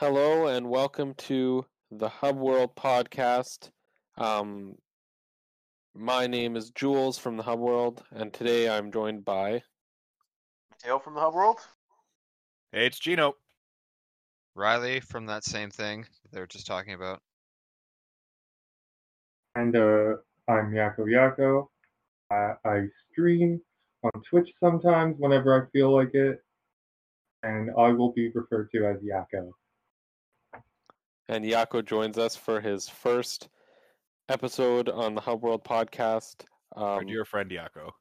Hello and welcome to the Hub World podcast. Um, my name is Jules from the Hub World, and today I'm joined by. Matteo from the Hub World. Hey, it's Gino. Riley from that same thing they were just talking about. And uh, I'm Yako Iaco. I, I stream on Twitch sometimes whenever I feel like it, and I will be referred to as Yako. And Yako joins us for his first episode on the Hub World podcast. Our Um, dear friend Yako.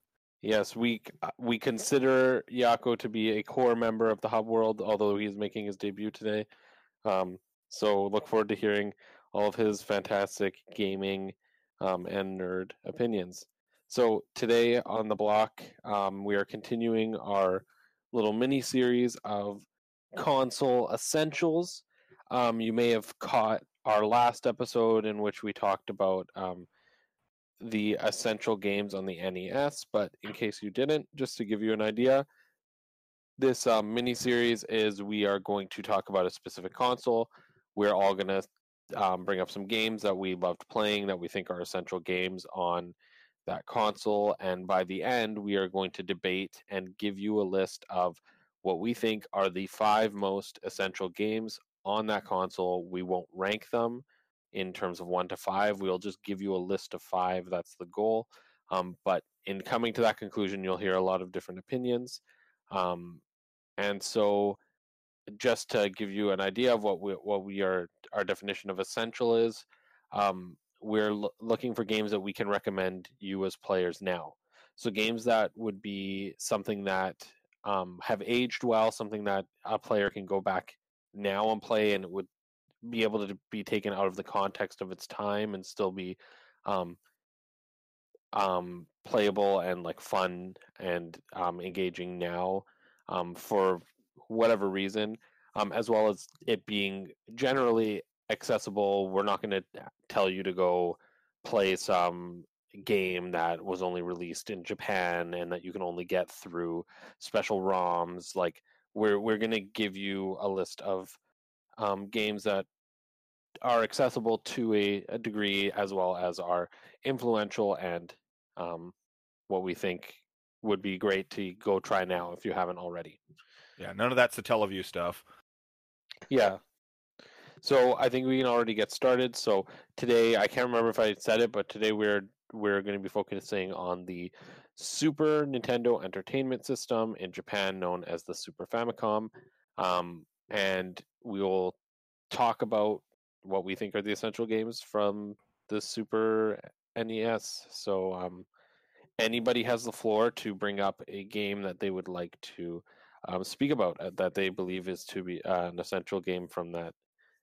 yes, we uh, we consider Yako to be a core member of the Hub World, although he's making his debut today. Um, so look forward to hearing all of his fantastic gaming um, and nerd opinions. So today on the block, um, we are continuing our little mini series of console essentials. Um, you may have caught our last episode in which we talked about um, the essential games on the NES, but in case you didn't, just to give you an idea, this um, mini series is we are going to talk about a specific console. We're all going to um, bring up some games that we loved playing that we think are essential games on that console. And by the end, we are going to debate and give you a list of what we think are the five most essential games on that console. We won't rank them in terms of one to five. We'll just give you a list of five. That's the goal. Um, but in coming to that conclusion, you'll hear a lot of different opinions. Um, and so, just to give you an idea of what we what we are our definition of essential is, um, we're l- looking for games that we can recommend you as players now. So games that would be something that um, have aged well, something that a player can go back now and play, and it would be able to be taken out of the context of its time and still be um, um, playable and like fun and um, engaging now um, for whatever reason, um, as well as it being generally accessible. We're not going to tell you to go play some game that was only released in Japan and that you can only get through special ROMs. Like we're we're going to give you a list of um, games that are accessible to a, a degree as well as are influential and um, what we think would be great to go try now if you haven't already. Yeah, none of that's the Satellaview stuff. Yeah. So I think we can already get started. So today I can't remember if I said it, but today we're we're going to be focusing on the Super Nintendo Entertainment System in Japan, known as the Super Famicom, um, and we will talk about what we think are the essential games from the Super NES. So um, anybody has the floor to bring up a game that they would like to um, speak about uh, that they believe is to be uh, an essential game from that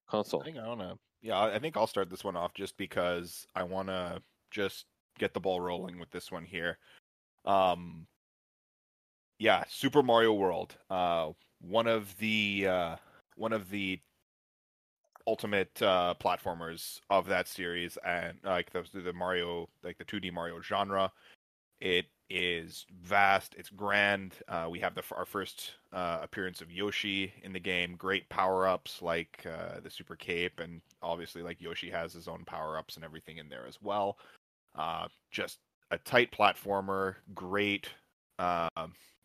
console. I think I wanna. Yeah, I think I'll start this one off just because I wanna just get the ball rolling with this one here. Um, yeah, Super Mario World. Uh, one of the uh, one of the ultimate uh, platformers of that series, and like the the Mario, like the 2D Mario genre. It is vast. It's grand. Uh, we have the our first uh, appearance of Yoshi in the game. Great power ups like uh, the Super Cape, and obviously like Yoshi has his own power ups and everything in there as well. Uh, just a tight platformer. Great, uh,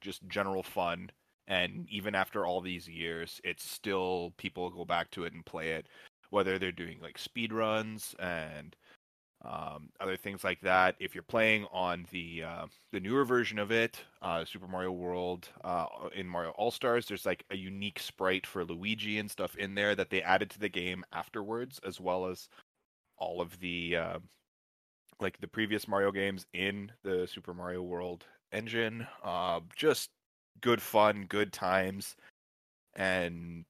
just general fun. And even after all these years, it's still people go back to it and play it, whether they're doing like speed runs and um, other things like that. If you're playing on the uh, the newer version of it, uh, Super Mario World uh, in Mario All Stars, there's like a unique sprite for Luigi and stuff in there that they added to the game afterwards, as well as all of the uh, like the previous Mario games in the Super Mario World engine. Uh, just good fun, good times, and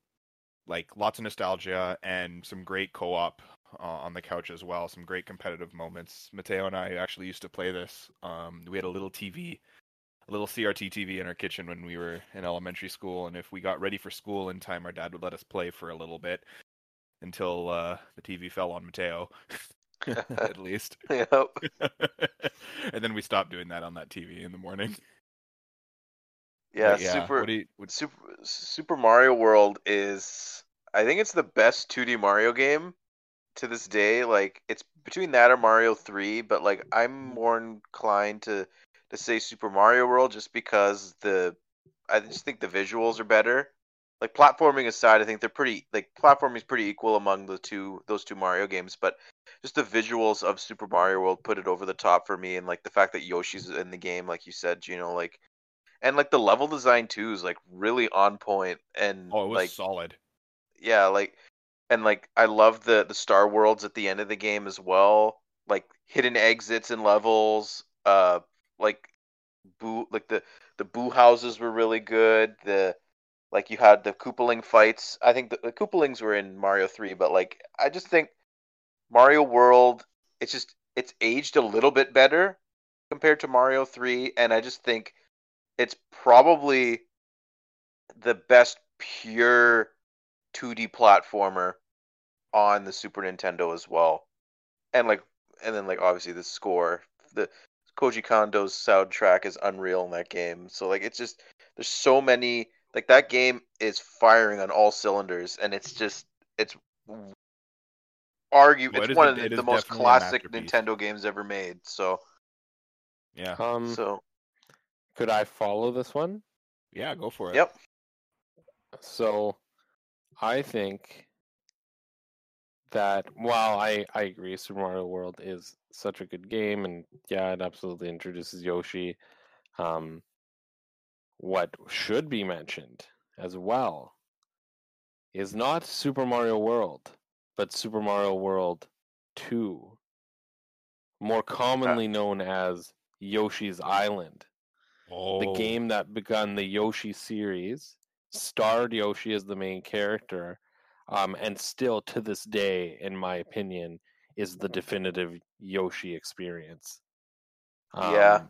like lots of nostalgia and some great co-op uh, on the couch as well. Some great competitive moments. Matteo and I actually used to play this. Um, we had a little TV, a little CRT TV in our kitchen when we were in elementary school, and if we got ready for school in time, our dad would let us play for a little bit until uh, the TV fell on Matteo, at least. Yep. and then we stopped doing that on that TV in the morning. Yeah, But Super What you, what, Super Super Mario World is I think it's the best 2D Mario game to this day. Like it's between that or Mario 3, but like I'm mm-hmm. more inclined to to say Super Mario World just because the I just think the visuals are better. Like platforming aside, I think they're pretty like platforming is pretty equal among the two those two Mario games, but just the visuals of Super Mario World put it over the top for me and like the fact that Yoshi's in the game like you said, you know, like and like the level design too is like really on point and Oh, it was like solid. yeah, like and like I love the the star worlds at the end of the game as well. Like hidden exits and levels. Uh, like boo like the the boo houses were really good. The like you had the Koopaling fights. I think the, the Koopalings were in Mario Three, but like I just think Mario World. It's just it's aged a little bit better compared to Mario Three, and I just think it's probably the best pure 2D platformer on the Super Nintendo as well. And like and then like obviously the score. The Koji Kondo's soundtrack is unreal in that game. So like it's just there's so many like that game is firing on all cylinders and it's just it's argue it it's is one a- of the, the most classic. Nintendo games ever made. So Yeah. Um, so could I follow this one? Yeah, go for it. yep. So, I think that while I I agree, Super Mario World is such a good game, and yeah, it absolutely introduces Yoshi. Um, what should be mentioned as well is not Super Mario World, but Super Mario World Two, more commonly known as Yoshi's Island Oh, the game that begun the Yoshi series, starred Yoshi as the main character, um, and still to this day, in my opinion, is the definitive Yoshi experience. Yeah.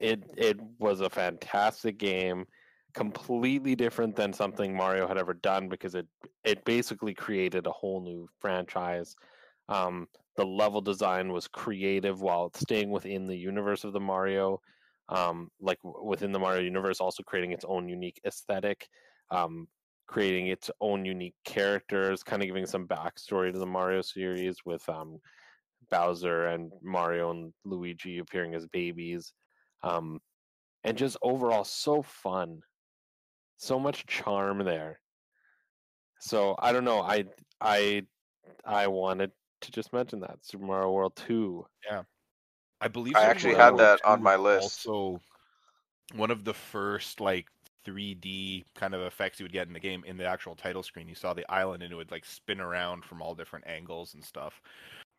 It it was a fantastic game, completely different than something Mario had ever done because it it basically created a whole new franchise. Um, the level design was creative while staying within the universe of the Mario um, like within the Mario universe, also creating its own unique aesthetic, um, creating its own unique characters, kind of giving some backstory to the Mario series with um, Bowser and Mario and Luigi appearing as babies, um, and just overall so fun, so much charm there. So I don't know, I I I wanted to just mention that Super Mario World Two. Yeah, I believe I Super actually Mario had World that on my list. Also, one of the first like 3D kind of effects you would get in the game in the actual title screen. You saw the island and it would like spin around from all different angles and stuff.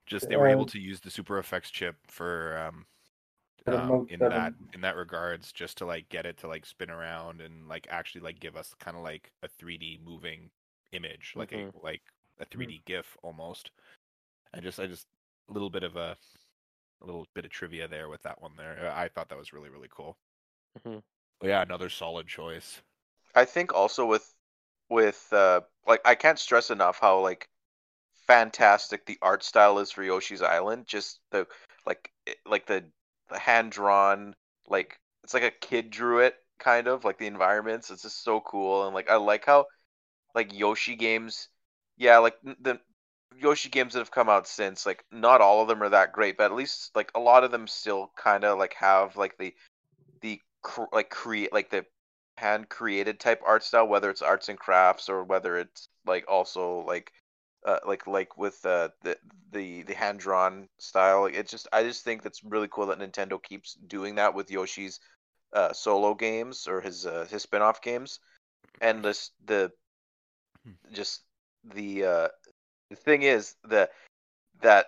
Just they were able to use the Super FX chip for um, For the um, in 7. that in that regards, just to like get it to like spin around and like actually like give us kind of like a 3D moving image, like Mhm. a like a 3D GIF almost. I just I just a little bit of a a little bit of trivia there with that one there. I thought that was really really cool. Mhm. But yeah, another solid choice. I think also with with uh like I can't stress enough how like fantastic the art style is for Yoshi's Island. Just the like like the the hand drawn like it's like a kid drew it kind of like the environments. It's just so cool and like I like how like Yoshi games. Yeah, like the Yoshi games that have come out since like not all of them are that great, but at least like a lot of them still kind of like have like the the cr- like create like the hand created type art style, whether it's arts and crafts or whether it's like also like uh, like like with uh, the the the hand drawn style. It's just I just think that's really cool that Nintendo keeps doing that with Yoshi's uh, solo games or his uh, his spin off games, and this the just the uh, the thing is that that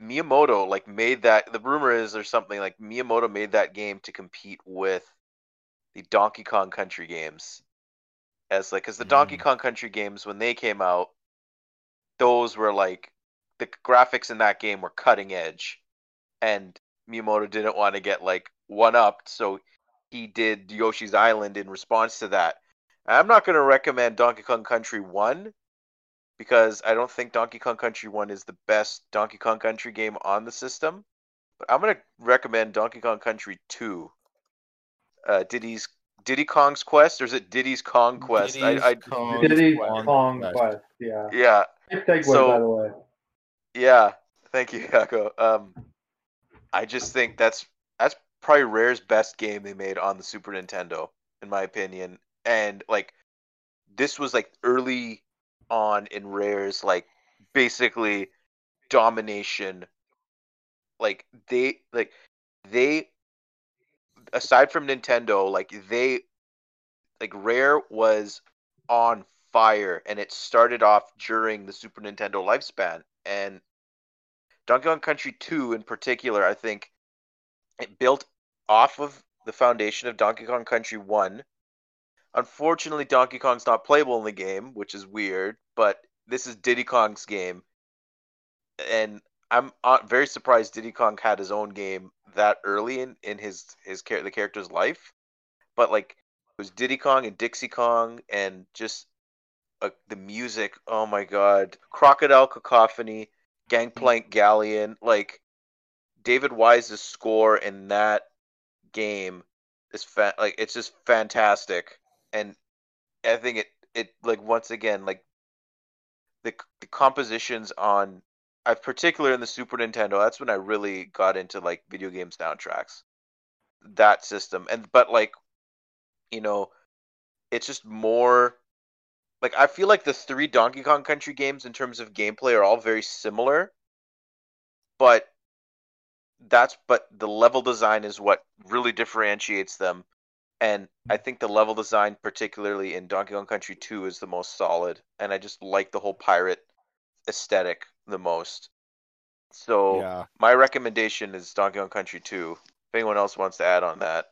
Miyamoto like made that the rumor is there's something like Miyamoto made that game to compete with the Donkey Kong Country games as like because the Donkey Mm. Kong Country games when they came out those were like the graphics in that game were cutting edge and Miyamoto didn't want to get like one upped so he did Yoshi's Island in response to that. I'm not going to recommend Donkey Kong Country 1 because I don't think Donkey Kong Country 1 is the best Donkey Kong Country game on the system. But I'm going to recommend Donkey Kong Country 2. Uh, Diddy's Diddy Kong's Quest or is it Diddy's Kong Quest? Diddy's I, I Kong Diddy's Kong Kong Quest. Quest. Yeah. yeah segue, So- by the way. yeah. Thank you, Yako. Um, I just think that's that's probably Rare's best game they made on the Super Nintendo, in my opinion. And like, this was like early on in Rare's like basically domination. Like they like they aside from Nintendo, like they like Rare was on fire and it started off during the Super Nintendo lifespan and Donkey Kong Country 2 in particular, I think it built off of the foundation of Donkey Kong Country 1. Unfortunately, Donkey Kong's not playable in the game, which is weird, but this is Diddy Kong's game. And I'm uh, very surprised Diddy Kong had his own game that early in, in his his char- the character's life. But like it was Diddy Kong and Dixie Kong and just uh, the music, oh my god. Crocodile Cacophony, Gangplank Galleon, like David Wise's score in that game is fa- like it's just fantastic, and I think it it like once again like the the compositions on I particularly in the Super Nintendo. That's when I really got into like video game soundtracks. That system and but like you know it's just more like I feel like the three Donkey Kong Country games in terms of gameplay are all very similar, but that's but the level design is what really differentiates them. And I think the level design, particularly in Donkey Kong Country 2, is the most solid. And I just like the whole pirate aesthetic the most. So Yeah. my recommendation is Donkey Kong Country 2. If anyone else wants to add on that,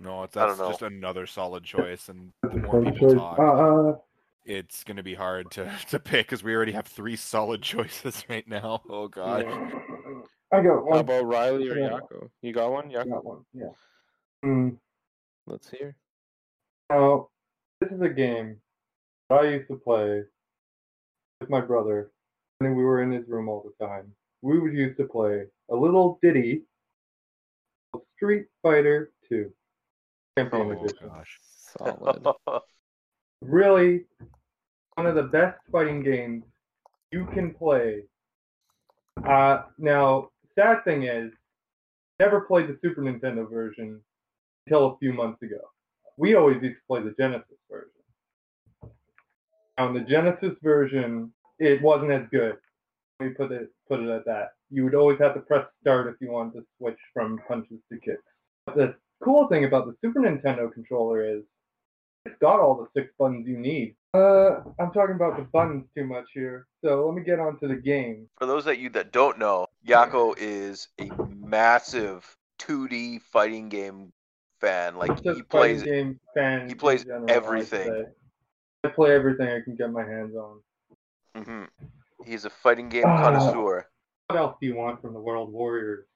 No, it's I don't that's know. just another solid choice, and the more people talk, Uh, it's gonna be hard to to pick because we already have three solid choices right now. Oh god. I got How about Riley or Yeah. Yako? You got one? I Yako? got one. Yeah. Mm, Let's hear. now, this is a game that I used to play with my brother and we were in his room all the time. We would used to play a little ditty of Street Fighter 2 Champion Oh Edition. gosh. Solid. really one of the best fighting games you can play. Uh, now, sad thing is, never played the Super Nintendo version until a few months ago. We always used to play the Genesis version. On the Genesis version, it wasn't as good. Let me put it put it at that. You would always have to press start if you wanted to switch from punches to kicks. But the cool thing about the Super Nintendo controller is it's got all the six buttons you need. Uh, I'm talking about the buttons too much here, so let me get on to the game. For those of you that don't know, Yako is a massive 2D fighting game fan. Like Just he plays game fan. he plays general, everything. I play everything I can get my hands on. hmm He's a fighting game Ah. connoisseur. What else do you want from the World Warriors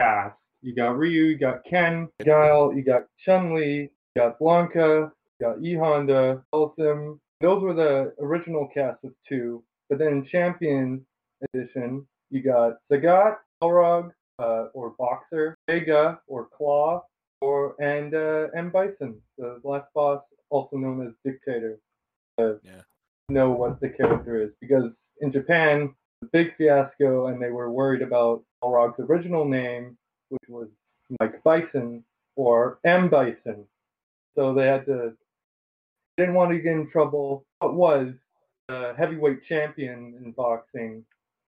cast? You got Ryu, you got Ken, Guile, you got Chun Li, you got Blanka, you got E Honda, Dhalsim. Those were the original cast of two. But then in Champion Edition, you got Sagat, Balrog, uh, or Boxer, Vega, or Claw, or and uh, M Bison, the last boss, also known as Dictator. Yeah. Know what the character is because in Japan, the big fiasco, and they were worried about Balrog's original name, which was Mike Bison or M Bison. So they had to didn't want to get in trouble. What was the heavyweight champion in boxing,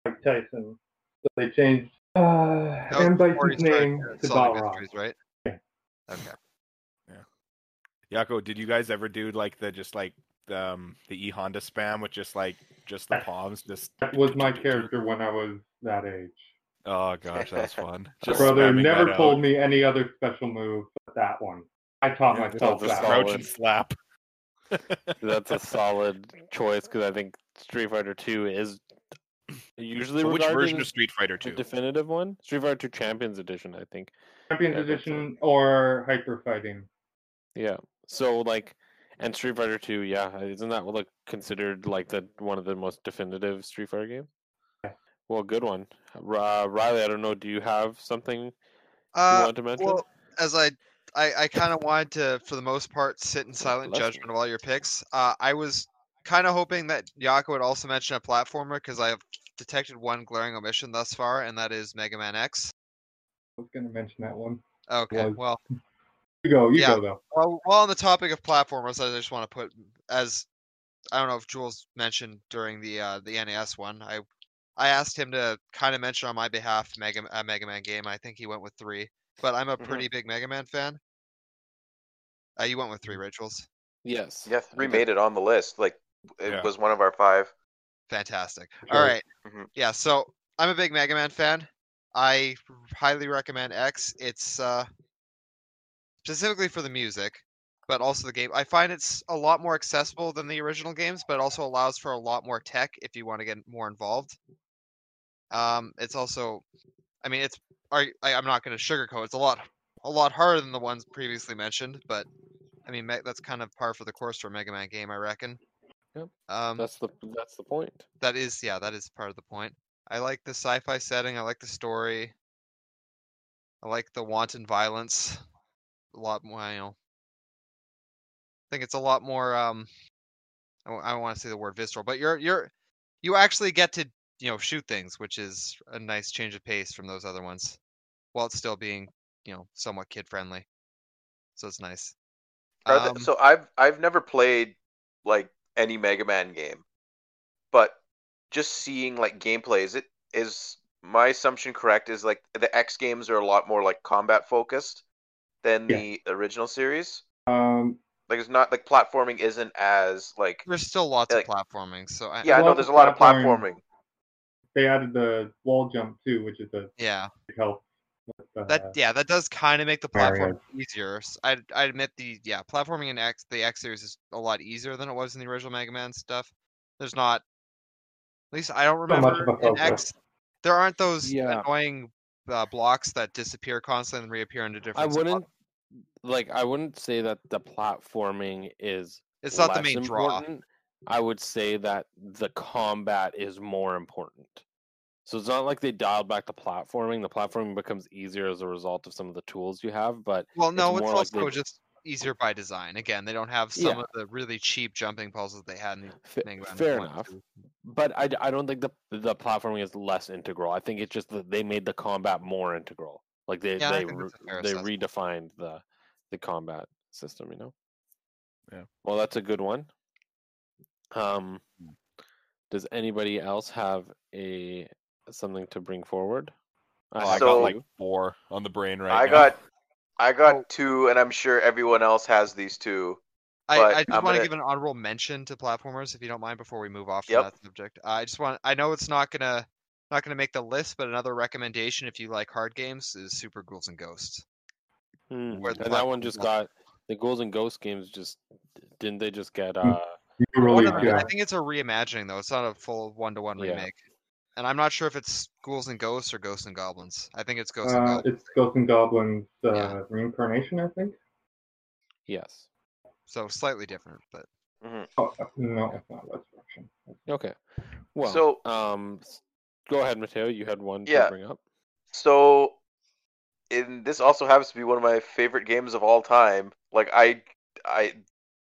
Mike Tyson? So they changed uh, M before Bison's name to selling Balrog. mysteries, right? Yeah. Okay. Yeah. Yako, did you guys ever do like the just like um the E Honda spam with just like just the palms just That was my character when I was that age. Oh gosh, that's fun. Just Brother never that told out. me any other special move but that one. I taught Yeah, myself that. solid. crouch and slap. That's a solid choice because I think Street Fighter Two is usually So which version of Street Fighter 2? definitive one. Street Fighter Two Champions Edition, I think. Champions Yeah, Edition or Hyper Fighting. Yeah. So like, and Street Fighter Two, yeah, isn't that like considered like the one of the most definitive Street Fighter games? Yeah. Well, good one, uh, Riley. I don't know. Do you have something you Uh, want to mention? well, as I I, I kind of wanted to, for the most part, sit in silent Bless you. judgment of all your picks. Uh, I was kind of hoping that Yako would also mention a platformer because I have detected one glaring omission thus far, and that is Mega Man X. I was going to mention that one. Okay, Was- well, You go, you Yeah. go though. well, while on the topic of platformers, I just want to put as I don't know if Jules mentioned during the uh, the NES one. I I asked him to kind of mention on my behalf Mega a Mega Man game. I think he went with three, but I'm a Mhm. pretty big Mega Man fan. Uh, you went with three, right, Jules? Yes. Yeah, three made it on the list. Like it Yeah. was one of our five. Fantastic. Sure. All right. Mhm. Yeah, so I'm a big Mega Man fan. I highly recommend X. It's uh, specifically for the music, but also the game. I find it's a lot more accessible than the original games, but it also allows for a lot more tech if you want to get more involved. Um, it's also, I mean, it's I, I- I'm not going to sugarcoat. It's a lot, a lot harder than the ones previously mentioned, but I mean, me- that's kind of par for the course for a Mega Man game, I reckon. Yep, Um, That's the that's the point. that is yeah that is part of the point i like the sci-fi setting i like the story i like the wanton violence a lot more you know i think it's a lot more um i, I don't want to say the word visceral but you're you're you actually get to you know shoot things which is a nice change of pace from those other ones while it's still being you know somewhat kid friendly so it's nice Um, so I've I've never played like any Mega Man game, but just seeing like gameplay is it is my assumption correct? Is like the X games are a lot more like combat focused than Yeah. the original series. Um, Like it's not like platforming isn't as like there's still lots like- of platforming so I, yeah I know there's a lot of platforming. platforming. they added the wall jump too, which is a yeah big help. with, uh, That yeah, that does kind of make the Mario. platform easier. I admit the yeah, platforming in X the X series is a lot easier than it was in the original Mega Man stuff. There's not, at least I don't Not much remember of a in. X. There aren't those Yeah. annoying uh, blocks that disappear constantly and reappear into different. I wouldn't like I wouldn't say that the platforming is It's not the main draw. I would say that the combat is more important. So it's not like they dialed back the platforming. The platforming becomes easier as a result of some of the tools you have, but Well, no, it's, like also they- just easier by design. Again, they don't have some Yeah. of the really cheap jumping puzzles they had in the fa- fair enough. too. But I don't think the the platforming is less integral. I think it's just that they made the combat more integral. Like they Yeah, they re- that's a fair they assessment. redefined the the combat system. You know. Yeah. Well, that's a good one. Um, Hmm. does anybody else have a something to bring forward? Oh, I So- got like four on the brain right now. I now. got I Oh. got two, and I'm sure everyone else has these two. I, But I just I'm want to gonna- give an honorable mention to platformers, if you don't mind, before we move off from that subject. Uh, I just want I know it's not gonna not gonna make the list, but another recommendation if you like hard games is Super Ghouls and Ghosts. Hmm, Where And that one just got the Ghouls and Ghosts games. Just didn't they just get uh? new One release, of the- yeah. I think it's a reimagining though. It's not a full one to one Yeah. remake. And I'm not sure if it's Ghouls and Ghosts or Ghosts and Goblins. I think it's Ghosts and Uh, Goblins. it's Ghosts and Goblins uh, Yeah. reincarnation, I think. Yes. So slightly different, but Oh uh, no, it's not Resurrection. Okay. Well, So- um, go ahead, Matteo. You had one Yeah. to bring up. So, in this also happens to be one of my favorite games of all time. Like I, I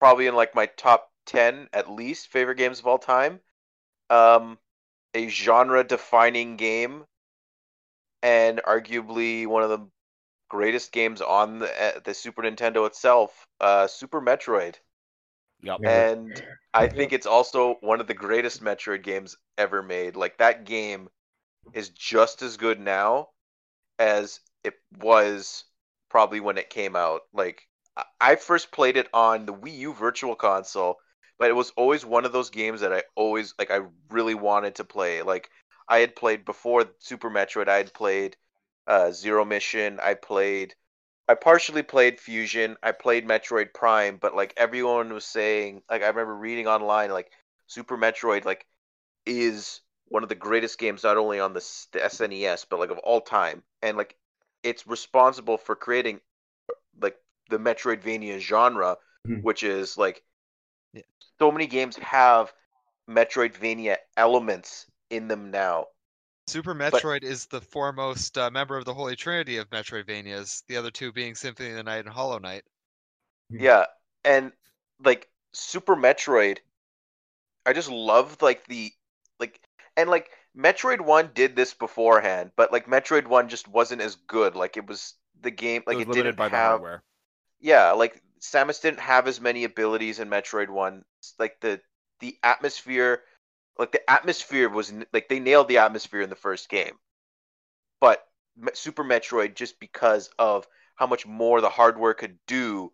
probably in like my top ten at least favorite games of all time. Um, a genre-defining game, and arguably one of the greatest games on the uh, the Super Nintendo itself. Uh, Super Metroid. Yep. And I think it's also one of the greatest Metroid games ever made. Like that game is just as good now as it was probably when it came out. Like I- I first played it on the Wii U Virtual Console, but it was always one of those games that I always like I really wanted to play. Like I had played before Super Metroid, I had played uh, Zero Mission, I played I partially played Fusion. I played Metroid Prime, but like everyone was saying, like I remember reading online, like Super Metroid, like is one of the greatest games not only on the, the SNES but like of all time, and like it's responsible for creating like the Metroidvania genre, Mhm. which is like Yeah. so many games have Metroidvania elements in them now, Super Metroid is the foremost uh, member of the Holy Trinity of Metroidvanias. The other two being Symphony of the Night and Hollow Knight. Yeah, and like Super Metroid, I just loved like the like and like Metroid One did this beforehand, but like Metroid One just wasn't as good. Like it was the game like it it, was limited didn't by the hardware. yeah like Samus didn't have as many abilities in Metroid One. Like the the atmosphere, like the atmosphere was like they nailed the atmosphere in the first game, but Super Metroid just because of how much more the hardware could do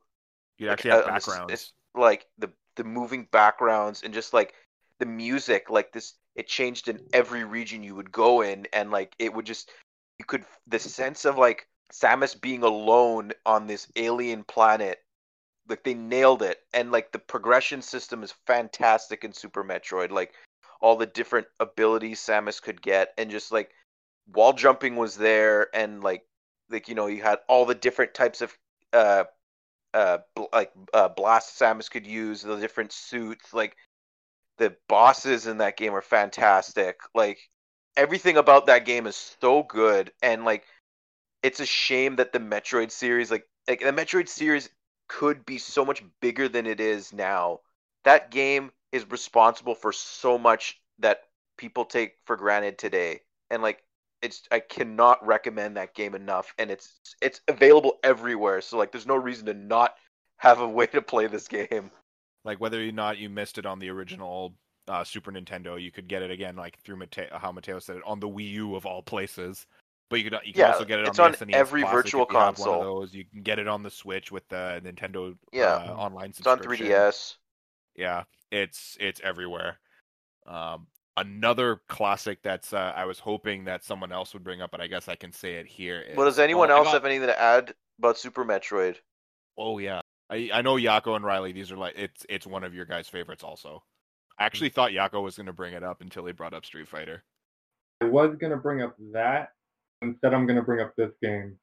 You like, actually have uh, it's- it's like the the moving backgrounds and just like the music like this it changed in every region you would go in. And like it would just you could the sense of like Samus being alone on this alien planet like they nailed it. And like the progression system is fantastic in Super Metroid like all the different abilities Samus could get. And just like wall jumping was there and like like you know you had all the different types of uh uh bl- like uh blast Samus could use the different suits like the bosses in that game are fantastic. Like everything about that game is so good. And like it's a shame that the Metroid series like like the Metroid series could be so much bigger than it is now. That game is responsible for so much that people take for granted today. And like it's I cannot recommend that game enough. And it's it's available everywhere. So like there's no reason to not have a way to play this game. Like whether or not you missed it on the original uh, Super Nintendo, you could get it again, like through Mate- how Matteo said it, on the Wii U of all places. But you could you can Yeah, also get it on it's the on SNES every Classic virtual if you have one of console. those. You can get it on the Switch with the Nintendo Yeah. uh, online it's on 3DS Yeah, it's it's everywhere. Um, another classic that's uh, I was hoping that someone else would bring up, but I guess I can say it here. well does anyone well, else got- have anything to add about Super Metroid Oh yeah, I I know Yako and Riley. These are like it's it's one of your guys' favorites also. I actually Mm. thought Yako was going to bring it up until he brought up Street Fighter. I was gonna bring up that. Instead, I'm gonna bring up this game,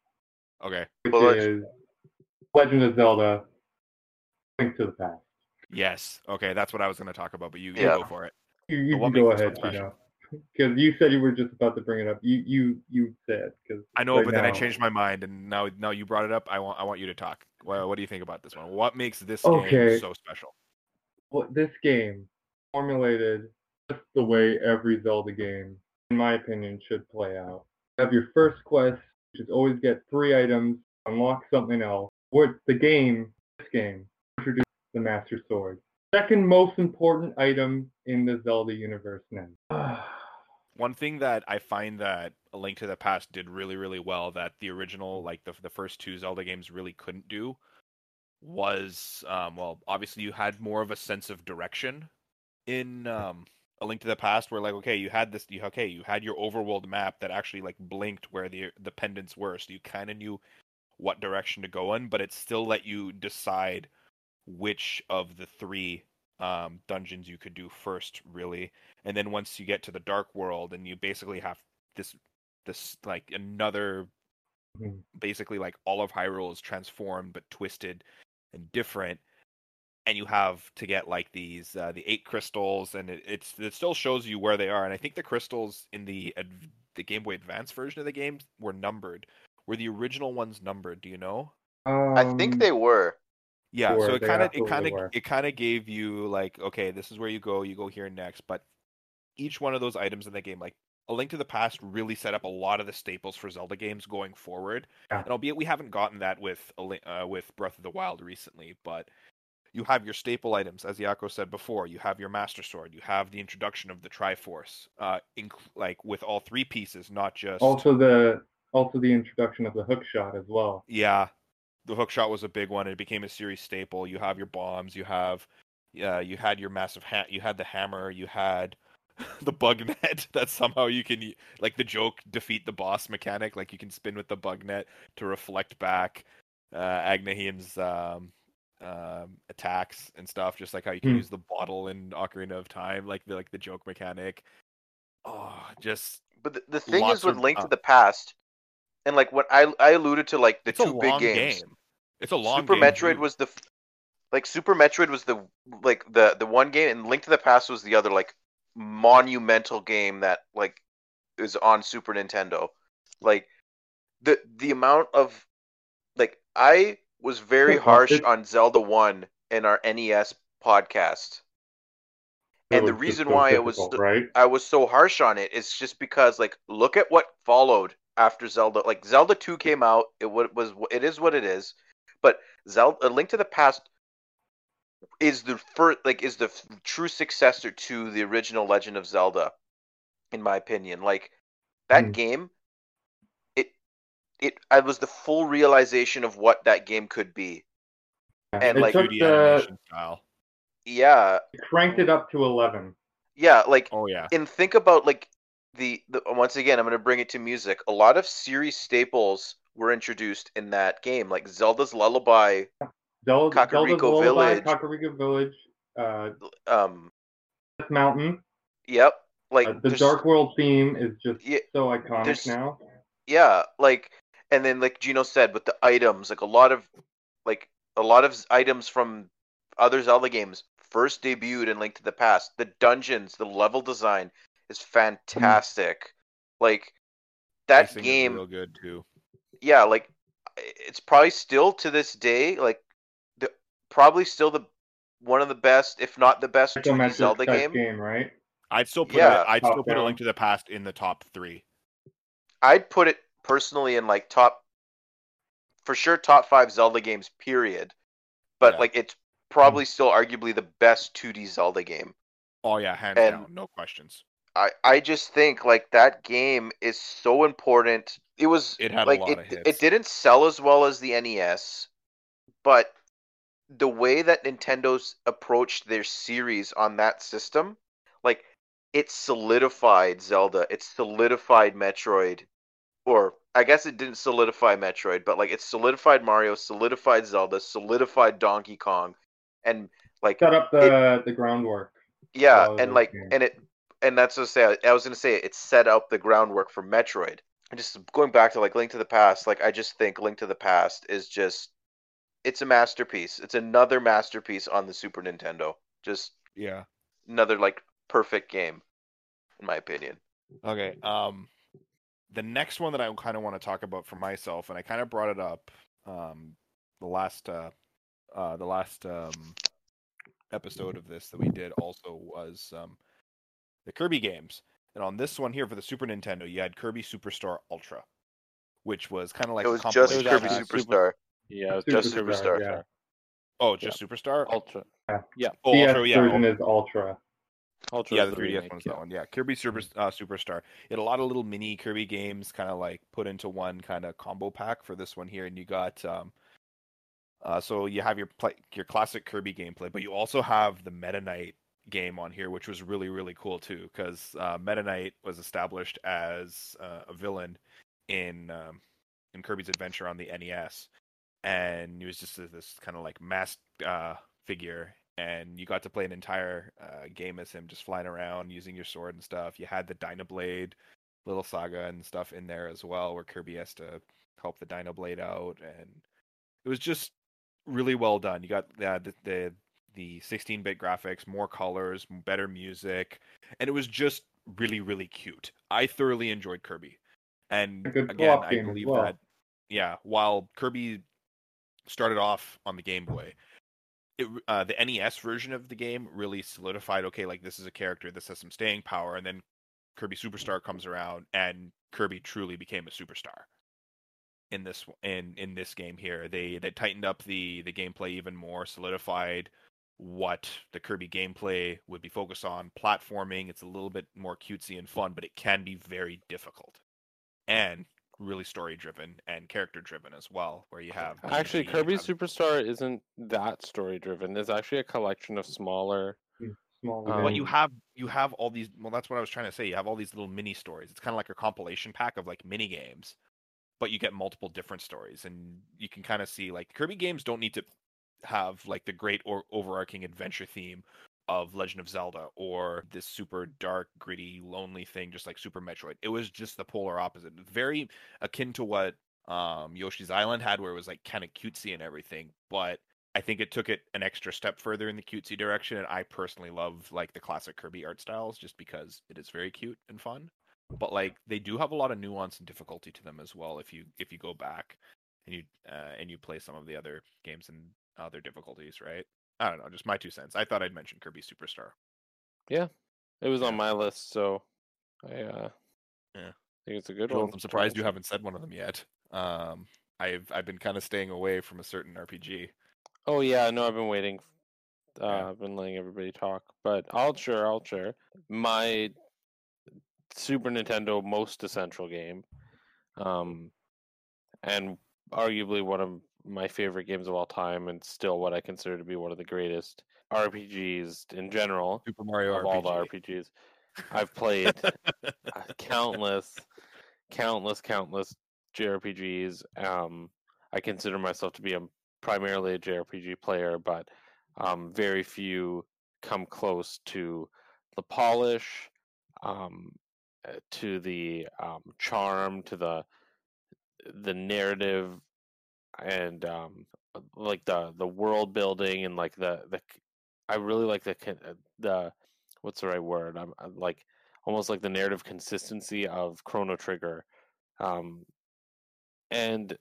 Okay. which Well, is Legend of Zelda: Link to the Past. Yes. Okay, that's what I was going to talk about, but you, you go for it. You, you can go ahead, you know, because you said you were just about to bring it up. You you you said because I know, right but then I changed my mind, and now now you brought it up. I want I want you to talk. Well, what do you think about this one? What makes this Okay. game so special? Well, this game formulated just the way every Zelda game, in my opinion, should play out. Have your first quest, which is always get three items, unlock something else. What the game, this game, introduces the Master Sword. Second most important item in the Zelda universe now. One thing that I find that A Link to the Past did really, really well that the original, like the the first two Zelda games, really couldn't do, was um, well, obviously you had more of a sense of direction in um, A Link to the Past, where like okay, you had this, you okay, you had your overworld map that actually like blinked where the the pendants were, so you kind of knew what direction to go in, but it still let you decide which of the three um, dungeons you could do first, really and then once you get to the dark world and you basically have this this like another Mhm. basically like all of Hyrule is transformed but twisted and different and you have to get like these uh, the eight crystals and it, it's it still shows you where they are and I think the crystals in the the Game Boy Advance version of the game were numbered were the original ones numbered do you know I Um, think they were yeah, Were, so it kind of it kind of it kind of gave you like okay, this is where you go, you go here next, but each one of those items in the game like A Link to the Past really set up a lot of the staples for Zelda games going forward. Yeah. And albeit we haven't gotten that with uh, with Breath of the Wild recently, but you have your staple items, as Yako said before. You have your Master Sword. You have the introduction of the Triforce, uh, inc- like with all three pieces, not just Also the also the introduction of the hook shot as well. yeah, the hook shot was a big one. It became a series staple. You have your bombs. You have, yeah, you had your massive ha- You had the hammer. You had the bug net that somehow you can like the joke defeat the boss mechanic. Like you can spin with the bug net to reflect back uh, Agahnim's um, um, attacks and stuff. Just like how you can Hmm. use the bottle in Ocarina of Time, like the like the joke mechanic. Oh, just but the, the thing is with of- Link uh, to the Past and like what I I alluded to like the it's a two big long games game. It's a long Super game, Metroid too. was the like Super Metroid was the like the the one game, and Link to the Past was the other like monumental game that like is on Super Nintendo. Like the the amount of like I was very harsh on Zelda 1 in our NES podcast. And the reason so why it was right. I was so harsh on it is just because like look at what followed after Zelda. Like Zelda 2 came out, it was it is what it is. But Zelda A Link to the Past is the first like is the f- true successor to the original Legend of Zelda in my opinion. Like that Hmm. game it I was the full realization of what that game could be. Yeah, and, it like, took the style. Yeah, cranked it up to eleven. yeah, like Oh yeah. and think about like the, the once again i'm going to bring it to music a lot of series staples were introduced in that game like zelda's lullaby Zelda, Kakariko Zelda's Lullaby, Village. Kakariko Village, uh, um Death Mountain. yep like Uh, the Dark World theme is just Yeah, so iconic now. yeah like and then like gino said with the items like a lot of like a lot of items from other zelda games first debuted in link to the past the dungeons the level design is fantastic like that Pacing is game real good too. yeah, like it's probably still to this day like the probably still the one of the best, if not the best, Zelda type game. right? I'd still put Yeah. it, I'd Top still put a link to the past in the top three. I'd put it personally in like top, for sure, top five Zelda games. Period. But Yeah. like it's probably hmm. still arguably the best 2D Zelda game. Oh yeah, hands And- down, no questions. I, I just think like that game is so important. It was It had a like lot it, of hits. it didn't sell as well as the NES, but the way that Nintendo's approached their series on that system, like it solidified Zelda, it solidified Metroid, or I guess it didn't solidify Metroid, but like it solidified Mario, solidified Zelda, solidified Donkey Kong, and like Set up the the groundwork. yeah, and like, games. and it, and that's what I say. I was gonna say it set up the groundwork for Metroid. And just going back to like Link to the Past, like I just think Link to the Past is just, it's a masterpiece. It's another masterpiece on the Super Nintendo. Just Yeah. another like perfect game, in my opinion. Okay. Um, the next one that I kind of want to talk about for myself, and I kind of brought it up um the last uh uh the last um episode of this that we did also was um the Kirby games. And on this one here for the Super Nintendo, you had Kirby Superstar Ultra, which was kind of like it a was just compilation Kirby Kirby pack. Super- Superstar. Yeah, it's Just just Kirby Superstar, Superstar. yeah. Oh, just Superstar. Ultra. Yeah. Oh, DS Ultra, yeah. version is Ultra. Ultra. yeah, the 3DS remake, one's yeah. that one. Yeah, Kirby Super uh, Superstar. It had a lot of little mini Kirby games, kind of like put into one kind of combo pack for this one here, and you got um, uh, so you have your play, your classic Kirby gameplay, but you also have the Meta Knight game on here, which was really really cool too, because uh, Meta Knight was established as uh, a villain in um, in Kirby's Adventure on the NES, and he was just this kind of like masked uh, figure, and you got to play an entire uh, game as him, just flying around using your sword and stuff. You had the Dynablade little saga and stuff in there as well, where Kirby has to help the Dynablade out, and it was just really well done. You got uh, the the the 16-bit graphics, more colors, better music, and it was just really really cute. I thoroughly enjoyed Kirby, and again, I believe well. that yeah, while Kirby started off on the Game Boy, it uh, the NES version of the game really solidified. Okay, like this is a character, this has some staying power, and then Kirby Superstar comes around, and Kirby truly became a superstar in this in in this game here. They they tightened up the the gameplay even more, solidified what the Kirby gameplay would be focused on. Platforming, it's a little bit more cutesy and fun, but it can be very difficult and really story driven and character driven as well, where you have Actually, DG, you Kirby have- Superstar isn't that story driven. It's actually a collection of smaller. Small Uh, But you have you have all these. Well, that's what I was trying to say. You have all these little mini stories. It's kind of like a compilation pack of like mini games, but you get multiple different stories, and you can kind of see like Kirby games don't need to have like the great or overarching adventure theme of Legend of Zelda or this super dark, gritty, lonely thing, just like Super Metroid. It was just the polar opposite. Very akin to what um, Yoshi's Island had, where it was like kind of cutesy and everything, but I think it took it an extra step further in the cutesy direction, and I personally love like the classic Kirby art styles just because it is very cute and fun. but like they do have a lot of nuance and difficulty to them as well. If you if you go back and you uh, and you play some of the other games and other difficulties, right? I don't know, just my two cents. I thought I'd mention Kirby Superstar. Yeah, it was on my list, so I uh, Yeah. think it's a good one. I'm surprised you haven't said one of them yet. Um, I've I've been kind of staying away from a certain RPG. Oh yeah, no, I've been waiting. Uh, Yeah. I've been letting everybody talk, but I'll share. I'll share my Super Nintendo most essential game, um, and arguably one of my favorite games of all time, and still what I consider to be one of the greatest RPGs in general Super Mario of RPG. all the RPGs I've played. uh, countless, countless, countless JRPGs. Um, I consider myself to be a primarily a JRPG player, but um, very few come close to the polish, um, uh, to the um, charm, to the the narrative, and um, like the the world building and like the the. I really like the uh, the what's the right word? I'm, I'm like almost like the narrative consistency of Chrono Trigger. Um, and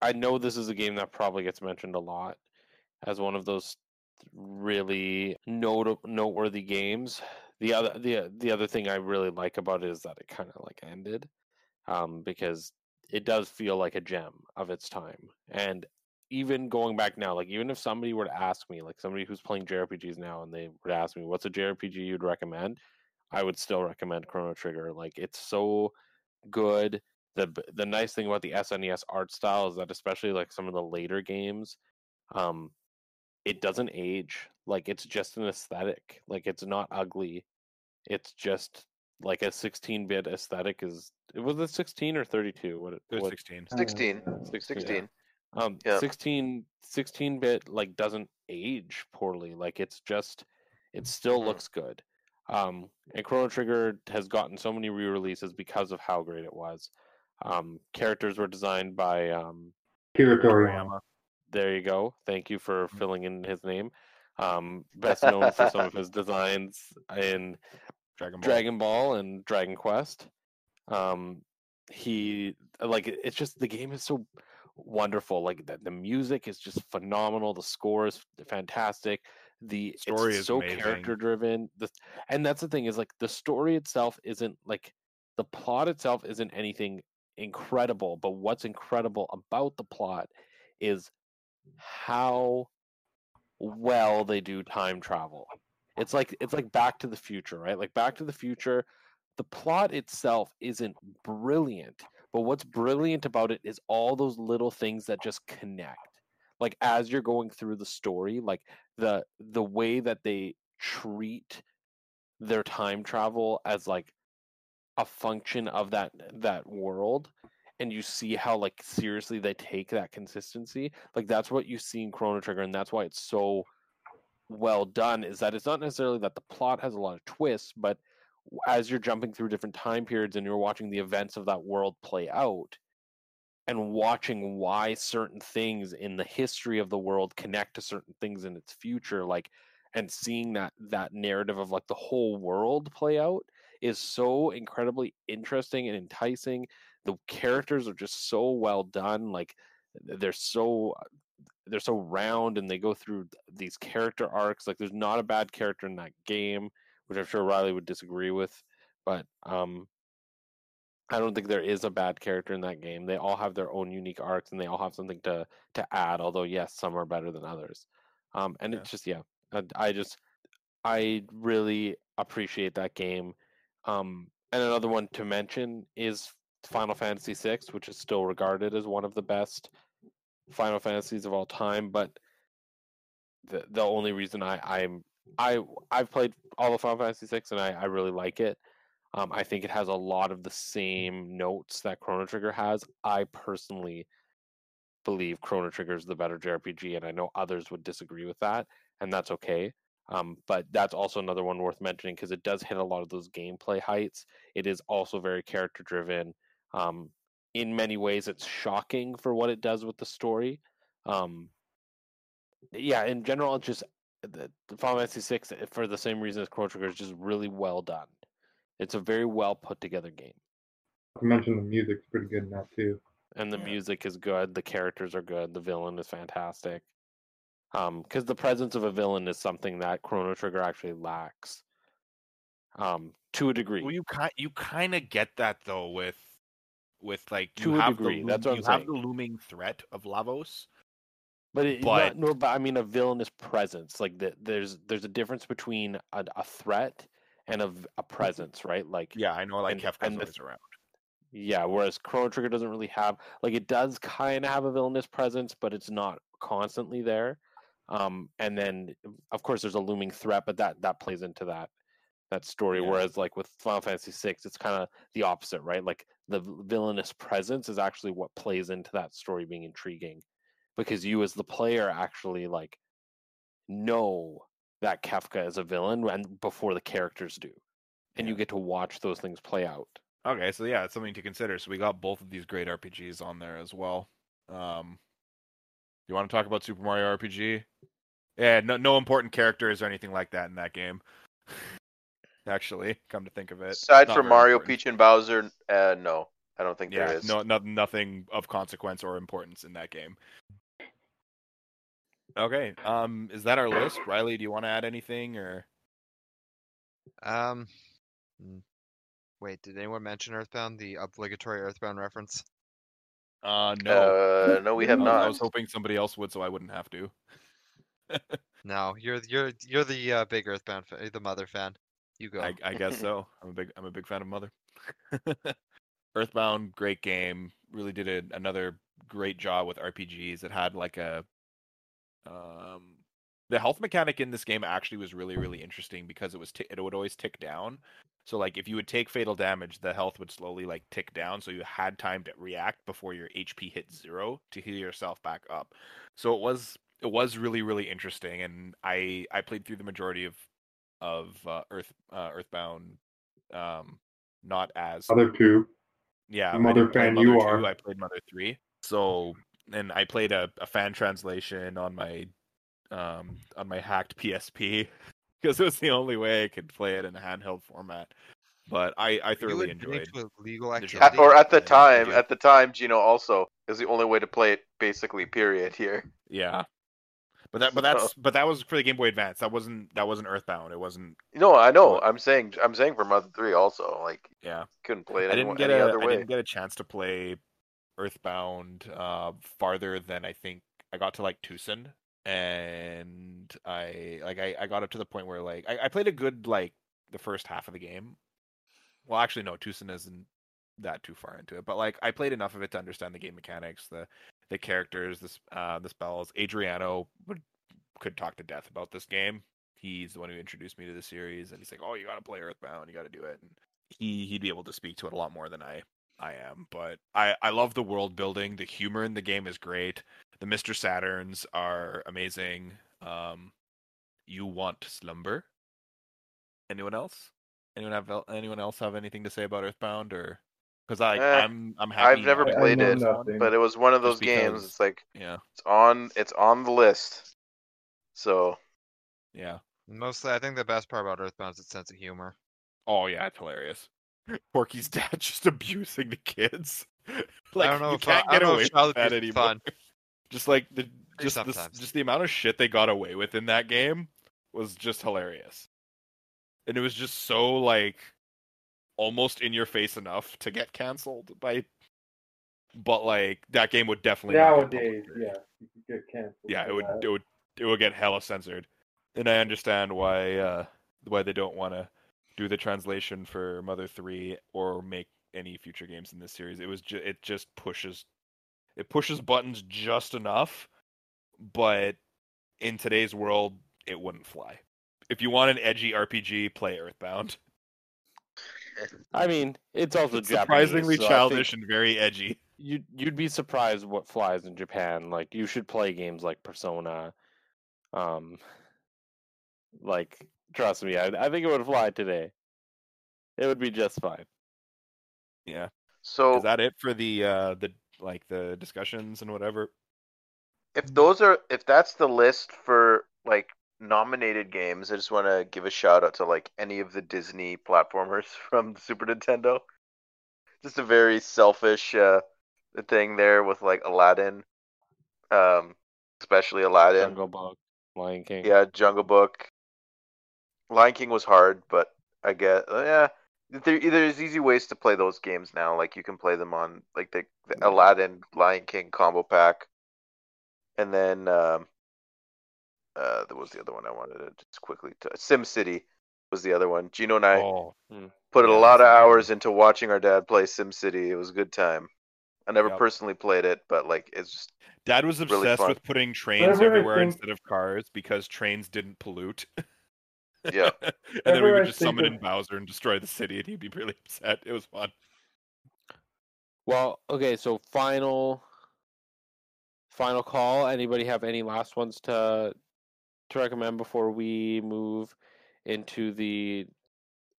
I know this is a game that probably gets mentioned a lot as one of those really note- noteworthy games. The other the the other thing I really like about it is that it kind of like ended, um, because it does feel like a gem of its time. And even going back now, like even if somebody were to ask me, like somebody who's playing JRPGs now, and they would ask me, "What's a JRPG you'd recommend?" I would still recommend Chrono Trigger. Like it's so good. The the nice thing about the SNES art style is that especially like some of the later games, um, it doesn't age. Like it's just an aesthetic. Like it's not ugly. It's just like a 16-bit aesthetic is. It was it 16 or 32? What? it- There's what 16. 16. Uh, 16, 16. um, Yeah. 16 16 bit like doesn't age poorly. Like it's just it still Mhm. looks good. Um, and Chrono Trigger has gotten so many re-releases because of how great it was. Um, characters were designed by um, Kira Toriyama. Toriyama. there you go. Thank you for Mhm. filling in his name. Um, best known for some of his designs in Dragon Ball. Dragon Ball and Dragon Quest. Um, he like it's just the game is so wonderful. Like the, the music is just phenomenal. The score is fantastic. The Story it's is so amazing. character driven. The and that's the thing is like the story itself isn't like the plot itself isn't anything incredible. But what's incredible about the plot is how well they do time travel. It's like it's like Back to the Future, right? Like Back to the Future, the plot itself isn't brilliant, but what's brilliant about it is all those little things that just connect. Like as you're going through the story, like the the way that they treat their time travel as like a function of that that world and you see how like seriously they take that consistency like that's what you see in chrono trigger and that's why it's so well done is that it's not necessarily that the plot has a lot of twists but as you're jumping through different time periods and you're watching the events of that world play out and watching why certain things in the history of the world connect to certain things in its future like and seeing that that narrative of like the whole world play out is so incredibly interesting and enticing. The characters are just so well done like they're so uh, they're so round and they go through these character arcs like there's not a bad character in that game which i'm sure riley would disagree with but um i don't think there is a bad character in that game. They all have their own unique arcs and they all have something to to add although yes some are better than others. Um and Yeah. it's just yeah I, I just i really appreciate that game. Um and another one to mention is final fantasy VI, which is still regarded as one of the best Final Fantasies of all time, but the the only reason I I'm I I've played all of Final Fantasy VI and I I really like it. Um, I think it has a lot of the same notes that Chrono Trigger has. I personally believe Chrono Trigger is the better JRPG, and I know others would disagree with that, and that's okay. Um, but that's also another one worth mentioning because it does hit a lot of those gameplay heights. It is also very character driven. Um, in many ways, it's shocking for what it does with the story. Um, yeah, in general, it's just the, the Final Fantasy VI, for the same reason as Chrono Trigger, is just really well done. It's a very well put together game. I mentioned the music's pretty good in that too. and the Yeah. music is good. The characters are good. The villain is fantastic. Um, because the presence of a villain is something that Chrono Trigger actually lacks. Um, to a degree. Well, you kind you kind of get that though with with like you To a have degree, the that's what you I'm have the looming threat of Lavos. But it, But- not, no, but I mean a villainous presence. Like the, there's there's a difference between a, a threat and a presence, right? Like Yeah, I know. Like Kefka's always around. yeah, whereas Chrono Trigger doesn't really have like it does kind of have a villainous presence, but it's not constantly there. Um, and then of course there's a looming threat, but that that plays into that that story. Yeah. Whereas like with Final Fantasy VI, it's kind of the opposite, right? Like the villainous presence is actually what plays into that story being intriguing, because you as the player actually like know that Kefka is a villain and before the characters do, and you get to watch those things play out. Okay, so yeah, it's something to consider. So we got both of these great RPGs on there as well. Um, you want to talk about Super Mario RPG? Yeah, no, no important characters or anything like that in that game. Actually, come to think of it, Aside not from Mario, important. Peach, and Bowser, uh, no, I don't think yeah, there is. no, no, nothing of consequence or importance in that game. Okay, um, is that our list? Riley, do you want to add anything or? Um, mm, wait, did anyone mention Earthbound? The obligatory Earthbound reference? Uh, no. Uh, no, we have I not. I was hoping somebody else would, so I wouldn't have to. No, you're you're you're the uh, big Earthbound, fa- the mother fan. You go. I, I guess so. I'm a big I'm a big fan of Mother. Earthbound, great game. Really did a, another great job with RPGs. It had like a um the health mechanic in this game actually was really really interesting because it was t- it would always tick down. So like if you would take fatal damage, the health would slowly like tick down, so you had time to react before your HP hit zero to heal yourself back up. So it was it was really really interesting, and I I played through the majority of of uh, Earth uh, Earthbound, um, not as Other two. yeah. the Mother fan Mother you 2, are. I played Mother three. So and I played a, a fan translation on my um on my hacked PSP because it was the only way I could play it in a handheld format. But I I thoroughly enjoyed. to illegal the activity. At, or at the time, you- at the time, Gino also is the only way to play it. Basically, period. Here. Yeah. But that but that's but that was for the Game Boy Advance. That wasn't that wasn't Earthbound. It wasn't No, I know. I'm saying, I'm saying for Mother Three also. Like, yeah. couldn't play it I didn't get any a other I didn't get a chance to play Earthbound uh farther than I think I got to like Tucson and I like I, I got up to the point where like I, I played a good like the first half of the game. Well actually no, Tucson isn't that too far into it. But like I played enough of it to understand the game mechanics, the the characters, the uh the spells. Adriano would could talk to death about this game. He's the one who introduced me to the series and he's like, Oh, you gotta play Earthbound, you gotta do it and he he'd be able to speak to it a lot more than I I am. But I I love the world building. The humor in the game is great. The Mr. Saturns are amazing. Um, you want slumber? Anyone else? Anyone have anyone else have anything to say about Earthbound or? Because I Eh, I'm I'm happy. I've never played it, nothing. But it was one of those Just games. It's like Yeah, it's on, it's on the list. So yeah. Mostly, I think the best part about Earthbound is its sense of humor. Oh yeah, it's hilarious. Porky's dad just abusing the kids. like I don't know you if I- can't I get don't know away if with child that abuse is anymore. fun. Just like the just the, just the amount of shit they got away with in that game was just hilarious. And it was just so like almost in your face enough to get canceled by but like that game would definitely Nowadays, yeah, you could get canceled. yeah, it would that. it would it would get hella censored. And I understand why uh why they don't want to do the translation for Mother 3 or make any future games in this series. It was ju- it just pushes it pushes buttons just enough, but in today's world it wouldn't fly. If you want an edgy RPG, play Earthbound. I mean, it's also It's Japanese, surprisingly so childish and very edgy. You'd you'd be surprised what flies in Japan. Like you should play games like Persona. Um, like trust me, I I think it would fly today. It would be just fine. Yeah. so Is that it for the uh the like the discussions and whatever? if those are if that's the list for like nominated games, I just want to give a shout out to like any of the Disney platformers from the Super Nintendo. Just a very selfish uh, thing there with like Aladdin, um, especially Aladdin. Jungle Book, Lion King. Yeah, Jungle Book. Lion King was hard, but I get uh, yeah. There, there's easy ways to play those games now. Like you can play them on like the, the Aladdin Lion King combo pack, and then um, uh, there was the other one I wanted to just quickly. To, Sim City was the other one. Gino and I Oh, put a lot of Sim hours into watching our dad play Sim City. It was a good time. I never Yep. personally played it, but like it's just Dad was Really obsessed fun. with putting trains Whenever everywhere think- instead of cars because trains didn't pollute. yeah. and then we would I just think summon of- in Bowser and destroy the city, and he'd be really upset. It was fun. Well, okay, so final final call. Anybody have any last ones to to recommend before we move into the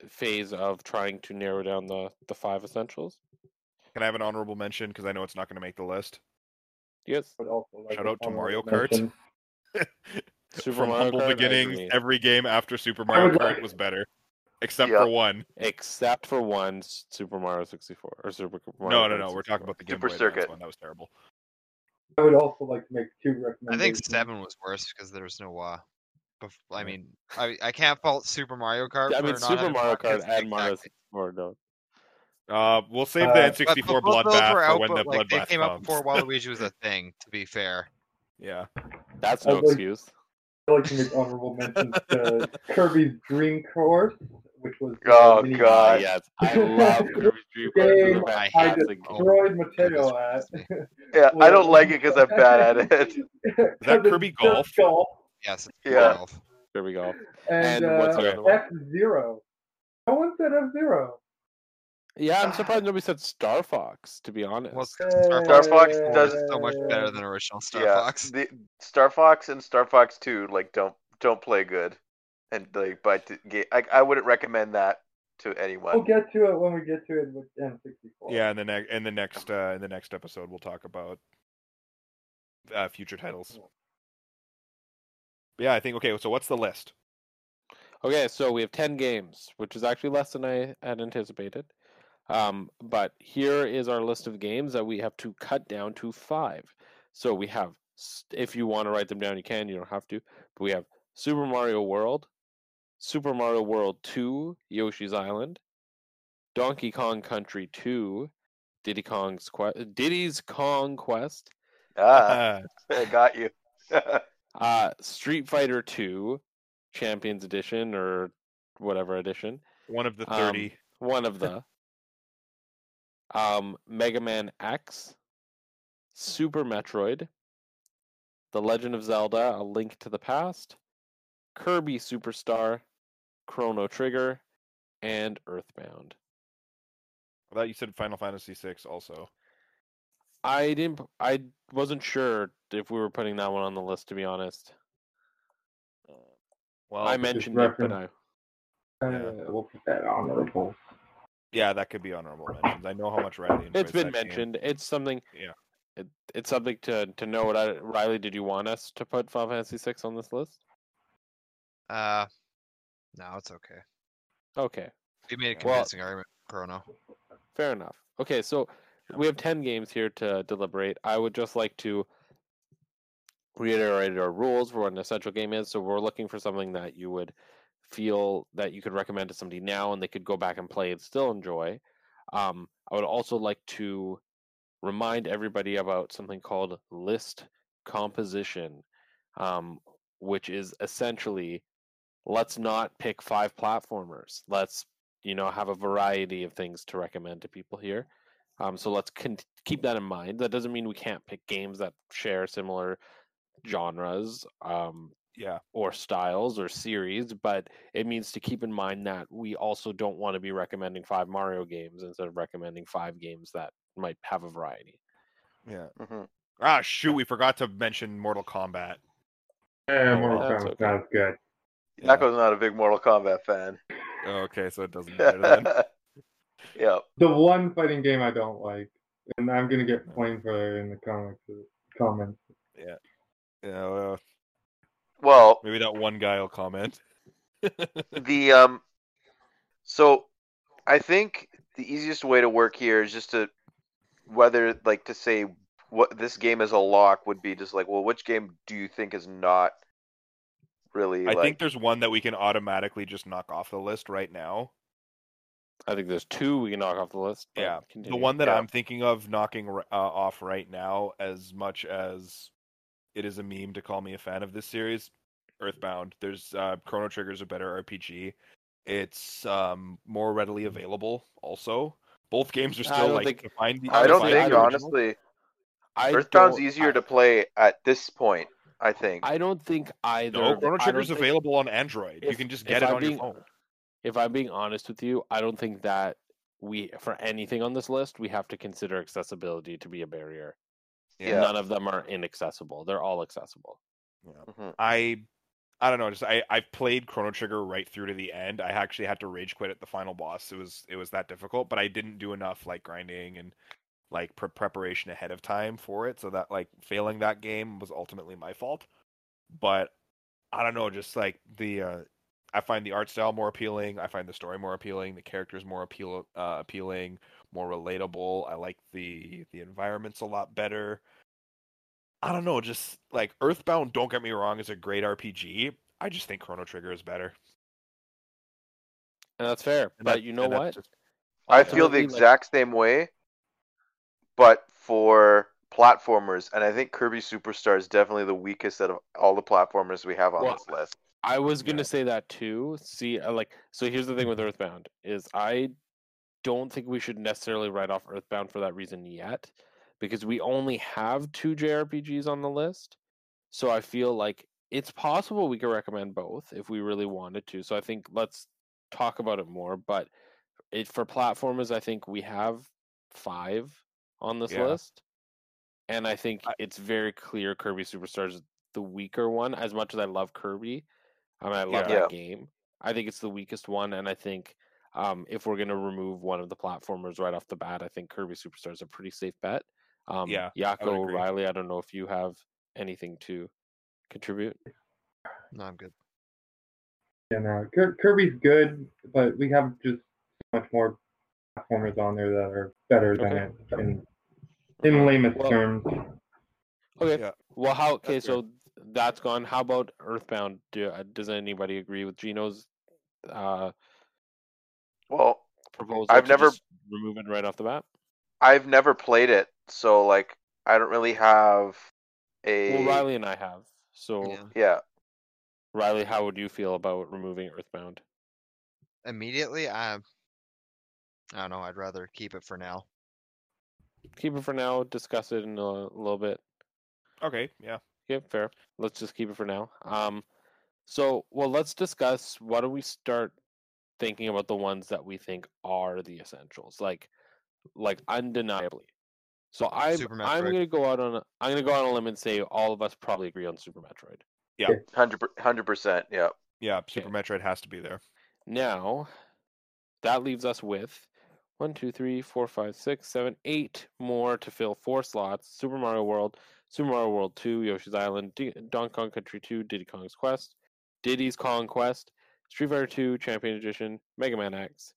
phase of trying to narrow down the the five essentials? Can I have an honorable mention because I know it's not going to make the list? Yes. Like, Shout out to Mario honorable Kart. Super From Mario humble Kart, I beginnings, every game after Super Mario Kart like- was better, except Yeah. for one. Except for one Super Mario 64 or Super Mario No, no, Kart no. We're talking about the Game Super Boy Advance Circuit. one. That was terrible. I would also like to make two recommendations. I think seven was worse because there was no uh. Bef- I mean, I I can't fault Super Mario Kart. I for mean, Super Mario Kart and Mario exactly. 64 don't. Uh, we'll save Uh, the but- But- N64 but both bloodbath for out, when the but, like, they bloodbath came out before Waluigi was a thing. To be fair, Yeah. That's I'd no like- excuse. I'd like to make honorable mentions to Kirby's Dream Course, which was the Oh, mini- God. Yes, I love Kirby's Dream Course. Game I I fantastic game. destroyed Matteo at. Yeah, I don't like it because I'm bad at it. Is that it's Kirby Golf? golf yes. It's Yeah. Golf. Here we go. and, And what's uh, the other one? F Zero. No one said F Zero. Yeah, I'm surprised nobody said Star Fox. To be honest, Well, Star Star Fox, Fox is does- so much better than original Star yeah, Fox. the Star Fox and Star Fox Two like don't don't play good, and like but the ga- I I wouldn't recommend that to anyone. We'll get to it when we get to it with N64. Yeah, in the next in the next uh, in the next episode, we'll talk about uh, future titles. Yeah, I think okay. So what's the list? Okay, so we have 10 games, which is actually less than I had anticipated. Um, but here is our list of games that we have to cut down to five. So we have, if you want to write them down, you can, you don't have to. But we have Super Mario World, Super Mario World 2, Yoshi's Island, Donkey Kong Country 2, Diddy Kong's Quest, Diddy's Kong Quest, Ah, Uh, I got you. uh, Street Fighter 2, Champions Edition, or whatever edition. one of the Um, thirty. one of the um Mega Man X, Super Metroid, The Legend of Zelda: A Link to the Past, Kirby Superstar, Chrono Trigger, and Earthbound. I thought you said Final Fantasy VI also. I didn't. I wasn't sure if we were putting that one on the list. To be honest, Well, I mentioned it, but I, Uh, Yeah. We'll put that honorable. yeah, that could be honorable mentions. I know how much Riley it's been that game. mentioned. It's something. Yeah. It, it's something to to know. What I, Riley, did you want us to put Final Fantasy VI on this list? Uh, no, it's okay. Okay. We made a Well- convincing argument, Chrono. Fair enough. Okay, so we have 10 games here to deliberate. I would just like to reiterate our rules for what an essential game is. So we're looking for something that you would feel that you could recommend to somebody now and they could go back and play and still enjoy. Um, I would also like to remind everybody about something called list composition, um, which is essentially let's not pick five platformers. Let's you know have a variety of things to recommend to people here. Um, so let's con- keep that in mind. That doesn't mean we can't pick games that share similar genres um, Yeah, or styles or series, but it means to keep in mind that we also don't want to be recommending five Mario games instead of recommending five games that might have a variety. yeah. Mhm. Ah, shoot, we forgot to mention Mortal Kombat. Yeah, Oh, Mortal that's Kombat okay. sounds good. Yeah. Yako's not a big Mortal Kombat fan. Oh, okay, so it doesn't matter then. yeah. The one fighting game I don't like, and I'm gonna get flamed for it in the comics comments. Yeah, well, Well, Maybe that one guy will comment. the um so i think the easiest way to work here is just to whether like to say what this game is a lock would be just like well which game do you think is not really I like think there's one that we can automatically just knock off the list right now. I think there's two we can knock off the list. but Yeah, The one that Yeah. I'm thinking of knocking uh, off right now, as much as it is a meme to call me a fan of this series, Earthbound. There's uh, Chrono Trigger's a better RPG. It's um, more readily available. Also, both games are still don't like think- defined. the- i don't honestly, think I don't- honestly I earthbound's easier I, to play at this point i think I don't think either. No, Chrono I don't Trigger's think- available on Android. you can just get it I'm on being- your phone. If I'm being honest with you, I don't think that we for anything on this list we have to consider accessibility to be a barrier. Yeah. None of them are inaccessible. They're all accessible. Mhm. I I don't know, just I I've played Chrono Trigger right through to the end. I actually had to rage quit at the final boss. It was it was that difficult, but I didn't do enough like grinding and like pre- preparation ahead of time for it, so that like failing that game was ultimately my fault. But I don't know, just like the uh I find the art style more appealing. I find the story more appealing. The characters more appeal uh, appealing, more relatable. I like the the environments a lot better. I don't know, just like Earthbound. Don't get me wrong, is a great RPG. I just think Chrono Trigger is better. And that's fair. And but that- you know what? just- i feel the Ultimately, like, exact same way but for platformers and i think kirby superstar is definitely the weakest out of all the platformers we have on Well, this list I was gonna Yeah. say that too. See, uh, like, so here's the thing with Earthbound is I don't think we should necessarily write off Earthbound for that reason yet, because we only have two JRPGs on the list. So I feel like it's possible we could recommend both if we really wanted to. So I think let's talk about it more. But it for platformers, I think we have five on this Yeah. list, and I think I- it's very clear Kirby Superstars is the weaker one. As much as I love Kirby, I mean, I love Yeah. that game. I think it's the weakest one, and I think um, if we're gonna remove one of the platformers right off the bat, I think Kirby Superstar is a pretty safe bet. Um, Yeah, Yako agree. Riley, I don't know if you have anything to contribute. No, I'm good. Yeah, no, Kirby's good, but we have just so much more platformers on there that are better than Okay. it in, in lamest Well- terms. Okay. Yeah. Well, how? Okay, That's fair. so that's gone. How about Earthbound? Do, uh, does anybody agree with Gino's uh, well proposal? I've to never- just remove it right off the bat. I've never played it, so like I don't really have a Well, Riley and I have. So, Yeah. yeah. Riley, how would you feel about removing Earthbound? Immediately, I, I don't know. I'd rather keep it for now. Keep it for now. Discuss it in a, little bit. Okay, yeah. Yeah, fair. Let's just keep it for now. Um, so well, let's discuss. Why don't we start thinking about the ones that we think are the essentials, like, like undeniably. So I'm I'm gonna go out on a, I'm gonna go out on a limb and say all of us probably agree on Super Metroid. Yeah, Hundred percent, yeah. Yeah, Super Metroid has to be there. Now, that leaves us with one, two, three, four, five, six, seven, eight more to fill four slots: Super Mario World, Super Mario World Two, Yoshi's Island, D- Donkey Kong Country Two, Diddy Kong's Quest, Diddy's Kong Quest, Street Fighter Two, Champion Edition, Mega Man X,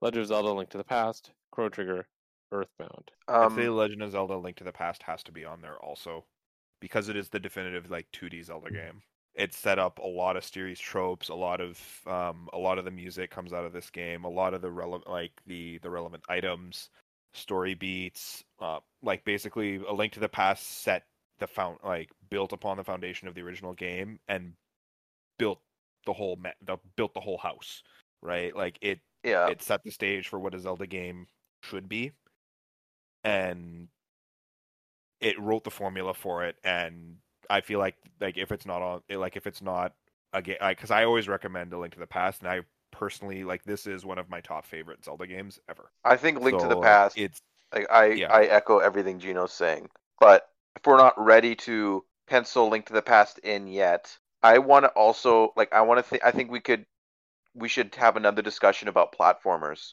Legend of Zelda: Link to the Past, Chrono Trigger, Earthbound. I'd say Um, Legend of Zelda: Link to the Past has to be on there also, because it is the definitive like 2D Zelda game. It set up a lot of series tropes, a lot of um, a lot of the music comes out of this game, a lot of the relevant like the the relevant items, story beats, uh, like basically a Link to the Past set the found like built upon the foundation of the original game and built the whole ma- the built the whole house, right? Like it yeah. it set the stage for what a Zelda game should be, and it wrote the formula for it. And I feel like like if it's not on, eh, like if it's not a game, because I always recommend A Link to the Past, and I personally like this is one of my top favorite Zelda games ever. I think Link to the Past. it's Like I, yeah. I echo everything Gino's saying. But if we're not ready to pencil Link to the Past in yet, I want to also like I want to think. I think we could, we should have another discussion about platformers.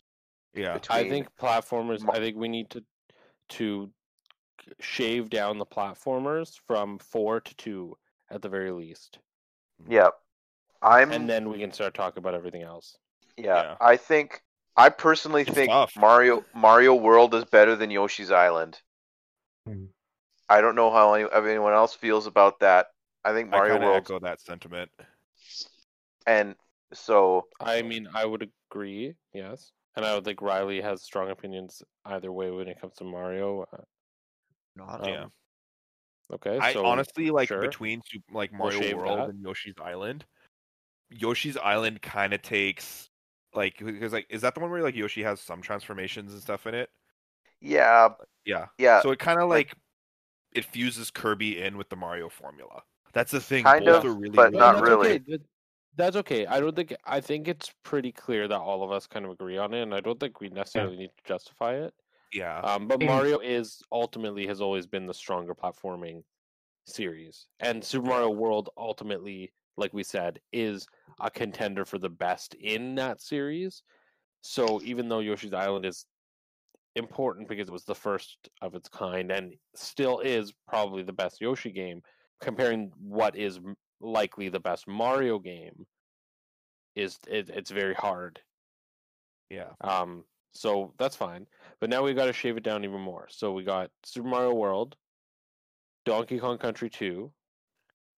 yeah, I think platformers. Mar- I think we need to to shave down the platformers from four to two at the very least. Yep. I'm. and then we can start talking about everything else. yeah, Yeah. I think. I personally It's think tough. Mario Mario World is better than Yoshi's Island. Hmm. I don't know how any, if anyone else feels about that. I think I Mario kind of World, echo that sentiment. and so I mean, I would agree, yes, and I would think Riley has strong opinions either way when it comes to Mario. Not. Yeah. um, Okay. I so honestly like sure. between Sup- like We'll Mario World that. and Yoshi's Island. Yoshi's Island kind of takes like because like is that the one where like Yoshi has some transformations and stuff in it? yeah, Yeah. yeah, So it kind of like- like it fuses Kirby in with the Mario formula. That's the thing. Kind Both of, are really, but really not that's really. Okay. That's okay. I don't think. I think it's pretty clear that all of us kind of agree on it, and I don't think we necessarily need to justify it. Yeah. Um, but. Mario is ultimately has always been the stronger platforming series, and Super Mario World ultimately, like we said, is a contender for the best in that series. So even though Yoshi's Island is important because it was the first of its kind and still is probably the best Yoshi game, comparing what is likely the best Mario game is it, it's very hard Yeah. um, so that's fine. But now we've got to shave it down even more. So we got Super Mario World, Donkey Kong Country 2,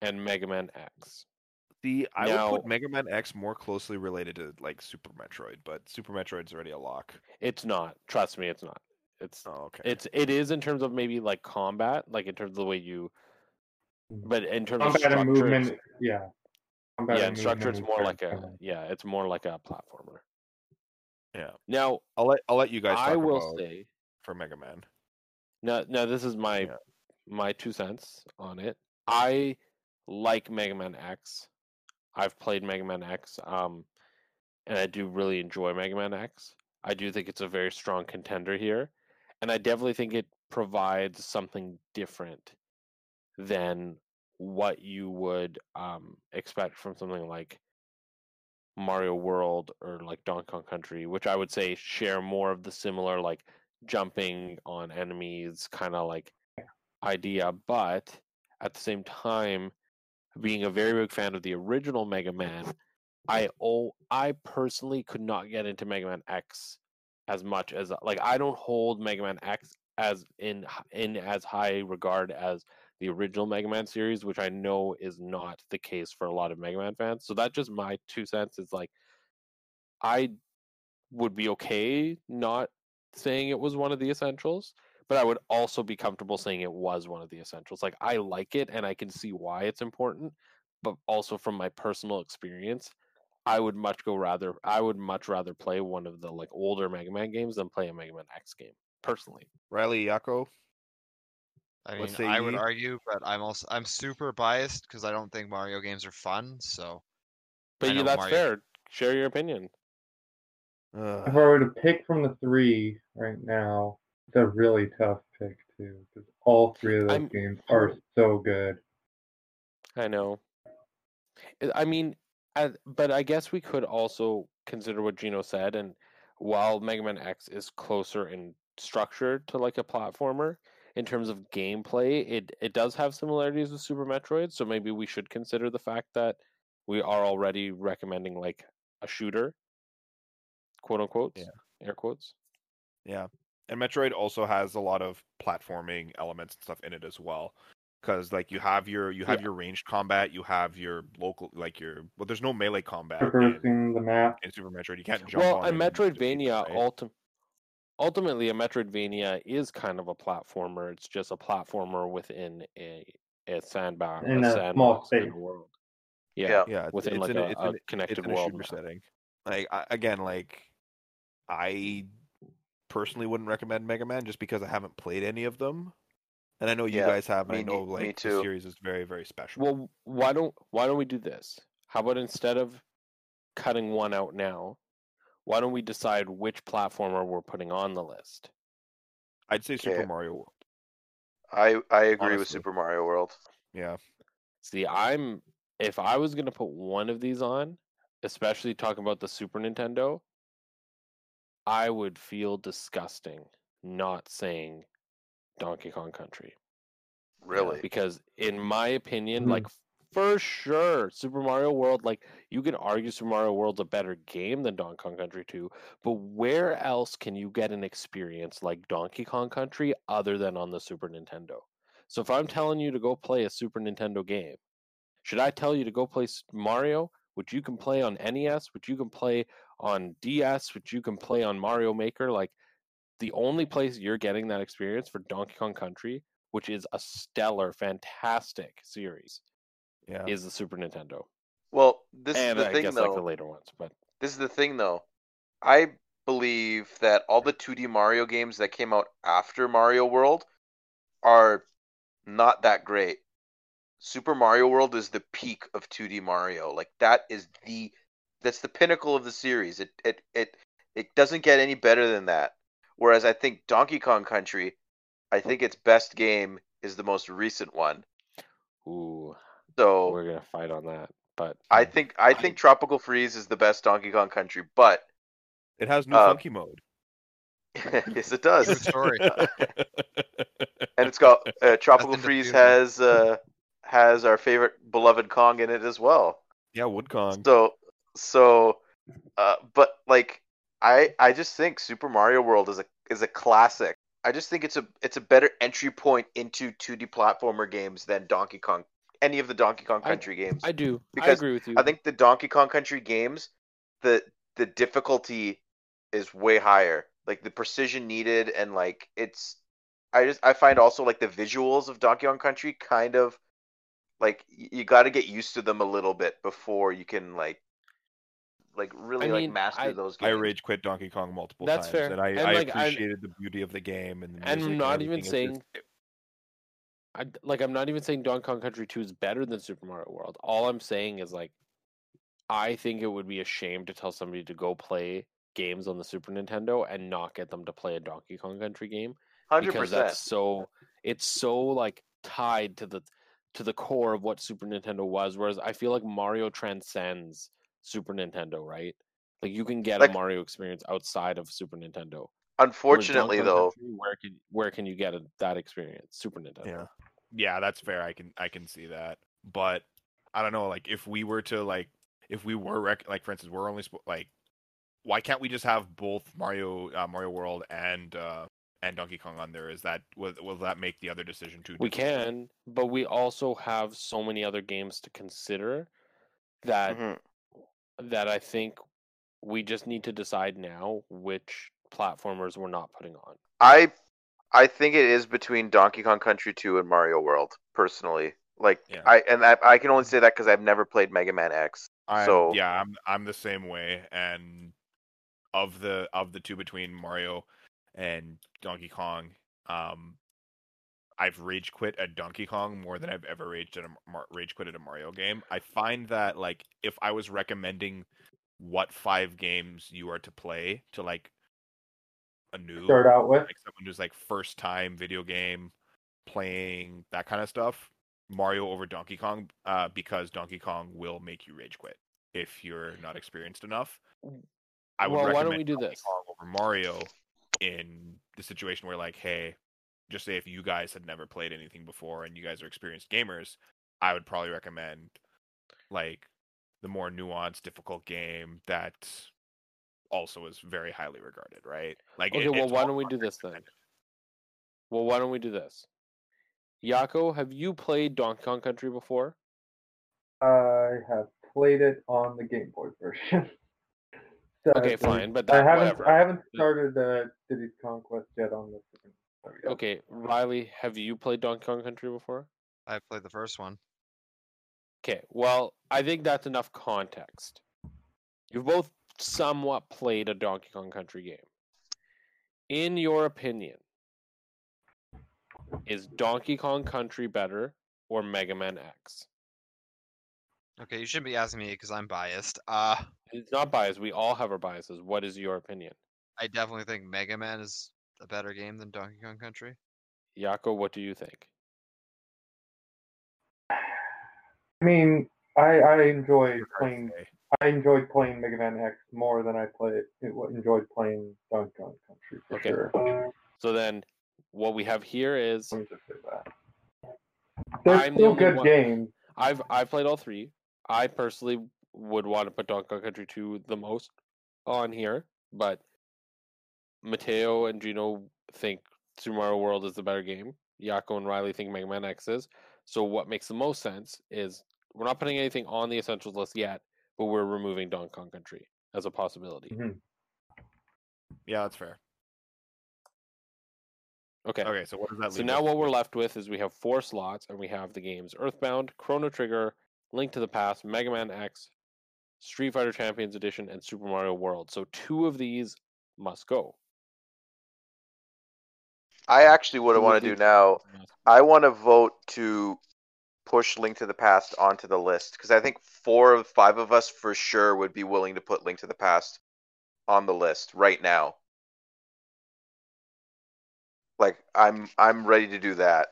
and Mega Man X. See, I Now- would put Mega Man X more closely related to like Super Metroid, but Super Metroid's already a lock. It's not. Trust me, it's not. It's Oh, okay. it's it is in terms of maybe like combat, like in terms of the way you. Mm. But in terms Combat of structure, and movement, yeah. Combat yeah, and structure, it's more like a yeah, it's more like a platformer. Yeah. Now I'll let I'll let you guys talk I will say for Mega Man. Now, now this is my Yeah. my two cents on it. I like Mega Man X. I've played Mega Man X, um, and I do really enjoy Mega Man X. I do think it's a very strong contender here, and I definitely think it provides something different than what you would um, expect from something like Mario World or like Donkey Kong Country, which I would say share more of the similar like jumping on enemies kind of like idea, but at the same time, being a very big fan of the original Mega Man, I oh I personally could not get into Mega Man X as much as like I don't hold Mega Man X as in in as high regard as the original Mega Man series, which I know is not the case for a lot of Mega Man fans. So that's just my two cents. Is like I would be okay not saying it was one of the essentials, but I would also be comfortable saying it was one of the essentials. Like I like it and I can see why it's important, but also from my personal experience, I would much go rather I would much rather play one of the like older Mega Man games than play a Mega Man X game personally. Riley Yako. I mean, I would argue, but I'm also I'm super biased because I don't think Mario games are fun. So But I yeah, that's Mario- fair. Share your opinion. Ugh. If I were to pick from the three right now, it's a really tough pick too, because all three of those I'm- games are so good. I know. I- I mean, I, but I guess we could also consider what Gino said, and while Mega Man X is closer in structure to like a platformer, in terms of gameplay, it it does have similarities with Super Metroid. So maybe we should consider the fact that we are already recommending like a shooter, quote unquote, Yeah. air quotes. Yeah. And Metroid also has a lot of platforming elements and stuff in it as well. Because like you have your you have Yeah. your ranged combat, you have your local like your well there's no melee combat in, the map. in Super Metroid. You can't jump Well, on a it and defeat Metroidvania right? ultim- ultimately a Metroidvania is kind of a platformer. It's just a platformer within a a sandbox, In a small sandbox kind space. of world. Yeah, Yeah. yeah, it's, within it's like in a, a, it's a in, connected it's in a world. setting. Like I, again, like I personally wouldn't recommend Mega Man just because I haven't played any of them, and I know you Yeah, guys have. And I know like the series is very very special. Well, why don't why don't we do this? How about instead of cutting one out now, why don't we decide which platformer we're putting on the list? I'd say Super Okay. Mario World. I I agree with Honestly. Super Mario World. Yeah, See, I'm if I was gonna put one of these on, especially talking about the Super Nintendo, I would feel disgusting not saying Donkey Kong Country Really? because, in my opinion, Mhm. like For sure. Super Mario World, like you can argue Super Mario World's a better game than Donkey Kong Country 2, but where else can you get an experience like Donkey Kong Country other than on the Super Nintendo? So if I'm telling you to go play a Super Nintendo game, should I tell you to go play Mario, which you can play on NES, which you can play on DS, which you can play on Mario Maker? Like the only place you're getting that experience for Donkey Kong Country, which is a stellar, fantastic series, Yeah. is the Super Nintendo. Well, this and is the I thing guess though. like the later ones, but This is the thing though. I believe that all the 2D Mario games that came out after Mario World are not that great. Super Mario World is the peak of 2D Mario. Like that is the that's the pinnacle of the series. It it it it doesn't get any better than that. Whereas I think Donkey Kong Country, I think its best game is the most recent one. ooh, So we're gonna fight on that. But I think I think Tropical Freeze is the best Donkey Kong Country, but It has new Uh, funky mode. yes, it does. True story. and it's got uh, Tropical Freeze has uh, has our favorite beloved Kong in it as well. yeah, Woodkong. So so, uh, but like I I just think Super Mario World is a is a classic. I just think it's a it's a better entry point into 2D platformer games than Donkey Kong any of the Donkey Kong I- Country games. I do. Because I agree with you. I think the Donkey Kong Country games, the the difficulty is way higher. Like the precision needed and like it's I just I find also like the visuals of Donkey Kong Country kind of like you got to get used to them a little bit before you can like like really I like master I- those games. I rage quit Donkey Kong multiple That's times, fair. and I, And, I like, I- appreciated the beauty of the game and the music. and I'm not even saying just- I like I'm not even saying Donkey Kong Country 2 is better than Super Mario World. All I'm saying is like I think it would be a shame to tell somebody to go play games on the Super Nintendo and not get them to play a Donkey Kong Country game Hundred because percent. that's so it's so like tied to the to the core of what Super Nintendo was whereas I feel like Mario transcends Super Nintendo, right? Like you can get Like- a Mario experience outside of Super Nintendo. Unfortunately, though, Country, where can where can you get a, that experience? Super Nintendo. Yeah. Yeah, that's fair. I can I can see that. But I don't know, like if we were to like if we were rec- like for instance, we're only spo- like why can't we just have both Mario uh, Mario World and uh and Donkey Kong on there? Is that will, will that make the other decision too? We can, but we also have so many other games to consider that Mhm. that I think we just need to decide now which platformers we're not putting on. I I think it is between Donkey Kong Country 2 and Mario World. Personally, like Yeah. I and I, I can only say that because I've never played Mega Man X. I'm, So- yeah, I'm I'm the same way. And of the of the two between Mario and Donkey Kong, um, I've rage quit at Donkey Kong more than I've ever raged at a rage quit at a Mario game. I find that like if I was recommending what five games you are to play to like a new Start out with. like someone who's like first time video game playing that kind of stuff mario over donkey kong uh, because donkey kong will make you rage quit if you're not experienced enough i would Well, why don't we do Donkey this? Kong over mario in the situation where like hey just say if you guys had never played anything before and you guys are experienced gamers i would probably recommend like the more nuanced difficult game that also is very highly regarded right like Okay, it- well, why don't we do this then? Well, why don't we do this? Yako, have you played Donkey Kong Country before? I have played it on the Game Boy version. Okay, fine, but I haven't. whatever. I haven't started uh, Cities Conquest yet on the Super Nintendo yet. Okay, Riley, have you played Donkey Kong Country before? I played the first one. Okay, well, I think that's enough context. You've both somewhat played a Donkey Kong Country game. In your opinion, is Donkey Kong Country better or Mega Man X? Okay, you shouldn't be asking me because I'm biased. Uh, It's not biased. We all have our biases. What is your opinion? I definitely think Mega Man is a better game than Donkey Kong Country. Yako, what do you think? I mean, I I enjoy Hard to playing. I enjoyed playing Mega Man X more than I played. Enjoyed playing Donkey Kong Country for Okay. sure. So then, what we have here is Let me just say that. They're I'm still only good one- games. I've I've played all three. I personally would want to put Donkey Kong Country 2 the most on here, but Matteo and Gino think Super Mario World is the better game. Yako and Riley think Mega Man X is. So what makes the most sense is we're not putting anything on the essentials list yet, but we're removing Donkey Kong Country as a possibility. Mhm. Yeah, that's fair. Okay. Okay, so what does that So now us what we're left with is we have four slots, and we have the games Earthbound, Chrono Trigger, Link to the Past, Mega Man X, Street Fighter Champions Edition, and Super Mario World. So two of these must go. I actually what I want to do now. I want to vote to push Link to the Past onto the list because I think four of five of us for sure would be willing to put Link to the Past on the list right now. Like I'm I'm ready to do that.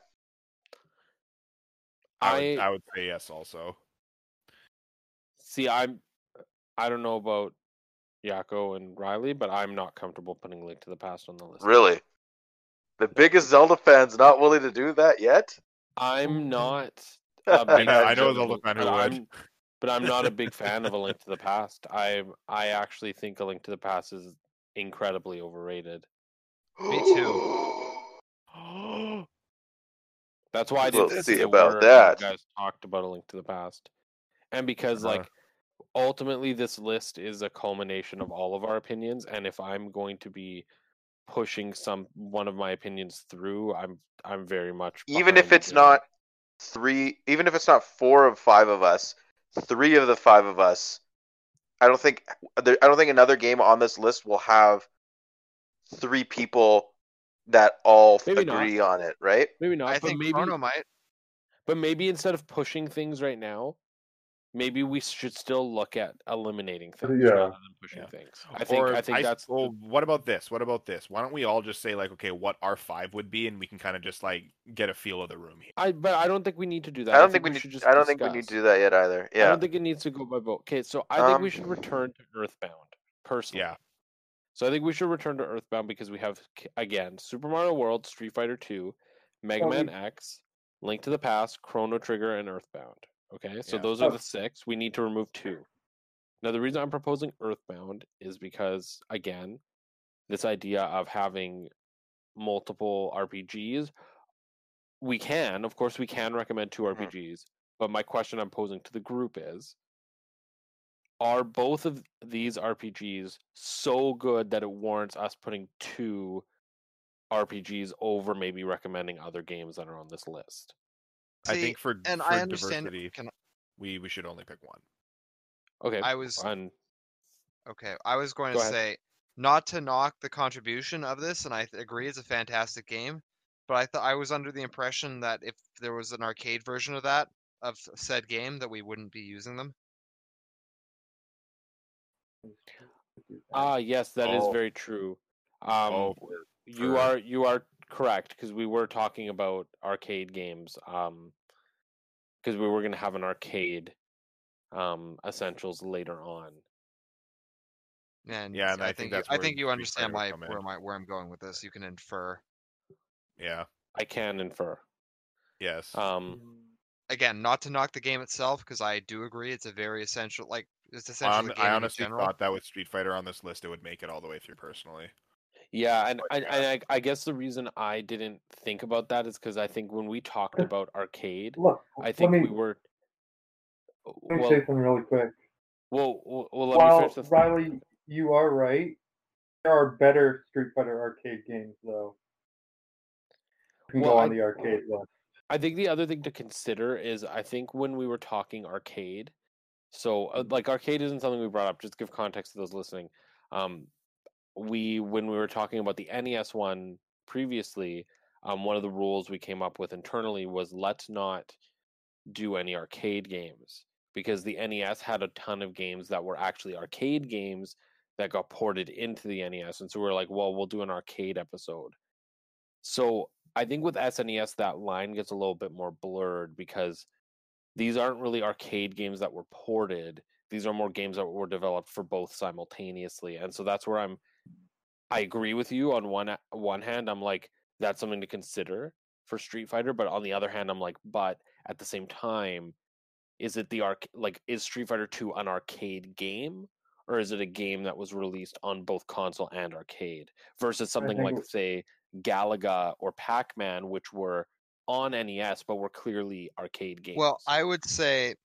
I would, I I would say yes also. see. I'm. I don't know about Yako and Riley, but I'm not comfortable putting Link to the Past on the list. Really. The biggest Zelda fans not willing to do that yet? I'm not. I a big know, I know a of Zelda Link- who but would. I'm- but I'm not a big fan of A Link to the Past. I I actually think A Link to the Past is incredibly overrated. Me too. That's why I We'll didn't see about that. You guys talked about A Link to the Past, and because Uh-huh. like ultimately this list is a culmination of all of our opinions, and if I'm going to be pushing some one of my opinions through, I'm I'm very much even if it's the- not three even if it's not four of five of us, three of the five of us, I don't think I don't think another game on this list will have three people that all Maybe not. agree on it, right? maybe not, I but think maybe Chrono might. But maybe instead of pushing things right now, maybe we should still look at eliminating things Yeah. rather than pushing Yeah. things. I think or I think s- that's well. What about this? What about this? Why don't we all just say like, okay, what our five would be, and we can kind of just like get a feel of the room here. I but I don't think we need to do that. I don't think we should need just I don't think we need to do that yet either. Yeah. I don't think it needs to go by vote. Okay, so I think we Um, should return to Earthbound personally. Yeah, So I think we should return to Earthbound because we have again Super Mario World, Street Fighter 2, Mega Well, we- Man X, Link to the Past, Chrono Trigger, and Earthbound. Okay, so Yeah. those are Oh. the six. We need to remove two. Now the reason I'm proposing Earthbound is because again, this idea of having multiple RPGs, we can, of course, we can recommend two. Mm-hmm. RPGs. But my question I'm posing to the group is are both of these RPGs so good that it warrants us putting two RPGs over maybe recommending other games that are on this list? I think for and for I understand. diversity, Can, we we should only pick one. Okay, I was and okay. I was going Go to ahead. say not to knock the contribution of this, and I th- agree it's a fantastic game. But I thought I was under the impression that if there was an arcade version of that of said game, that we wouldn't be using them. ah yes, that is Oh. very true. Um, Oh, you are you are correct because we were talking about arcade games. Um, because we were going to have an arcade um essentials later on. And Yeah, and I, I think think that's you, I think you understand my where my where I'm going with this. You can infer. Yeah. I can infer. Yes. Um, Again, not to knock the game itself, because I do agree it's a very essential. Like it's I essential. hon- I honestly thought that with Street Fighter on this list, it would make it all the way through. Personally. Yeah, and, But and, and I, I guess the reason I didn't think about that is because I think when we talked about arcade, Look, I think me, we were. let me Well, say something really quick. well, well, well, let me While finish this. Riley, you are right. There are better Street Fighter arcade games though. You can Well, go I- on the arcade list. I think the other thing to consider is I think when we were talking arcade, so uh, like arcade isn't something we brought up. Just give context to those listening. Um, we when we were talking about the NES one previously, um, one of the rules we came up with internally was let's not do any arcade games because the NES had a ton of games that were actually arcade games that got ported into the NES, and so we are like, well, we'll do an arcade episode. So I think with SNES that line gets a little bit more blurred because these aren't really arcade games that were ported. These are more games that were developed for both simultaneously, and so that's where I'm. I agree with you on one one hand. I'm like that's something to consider for Street Fighter, but on the other hand, I'm like, but at the same time, is it the arc like is Street Fighter 2 an arcade game or is it a game that was released on both console and arcade versus something like it- say Galaga or Pac-Man which were on NES but were clearly arcade games. Well, I would say,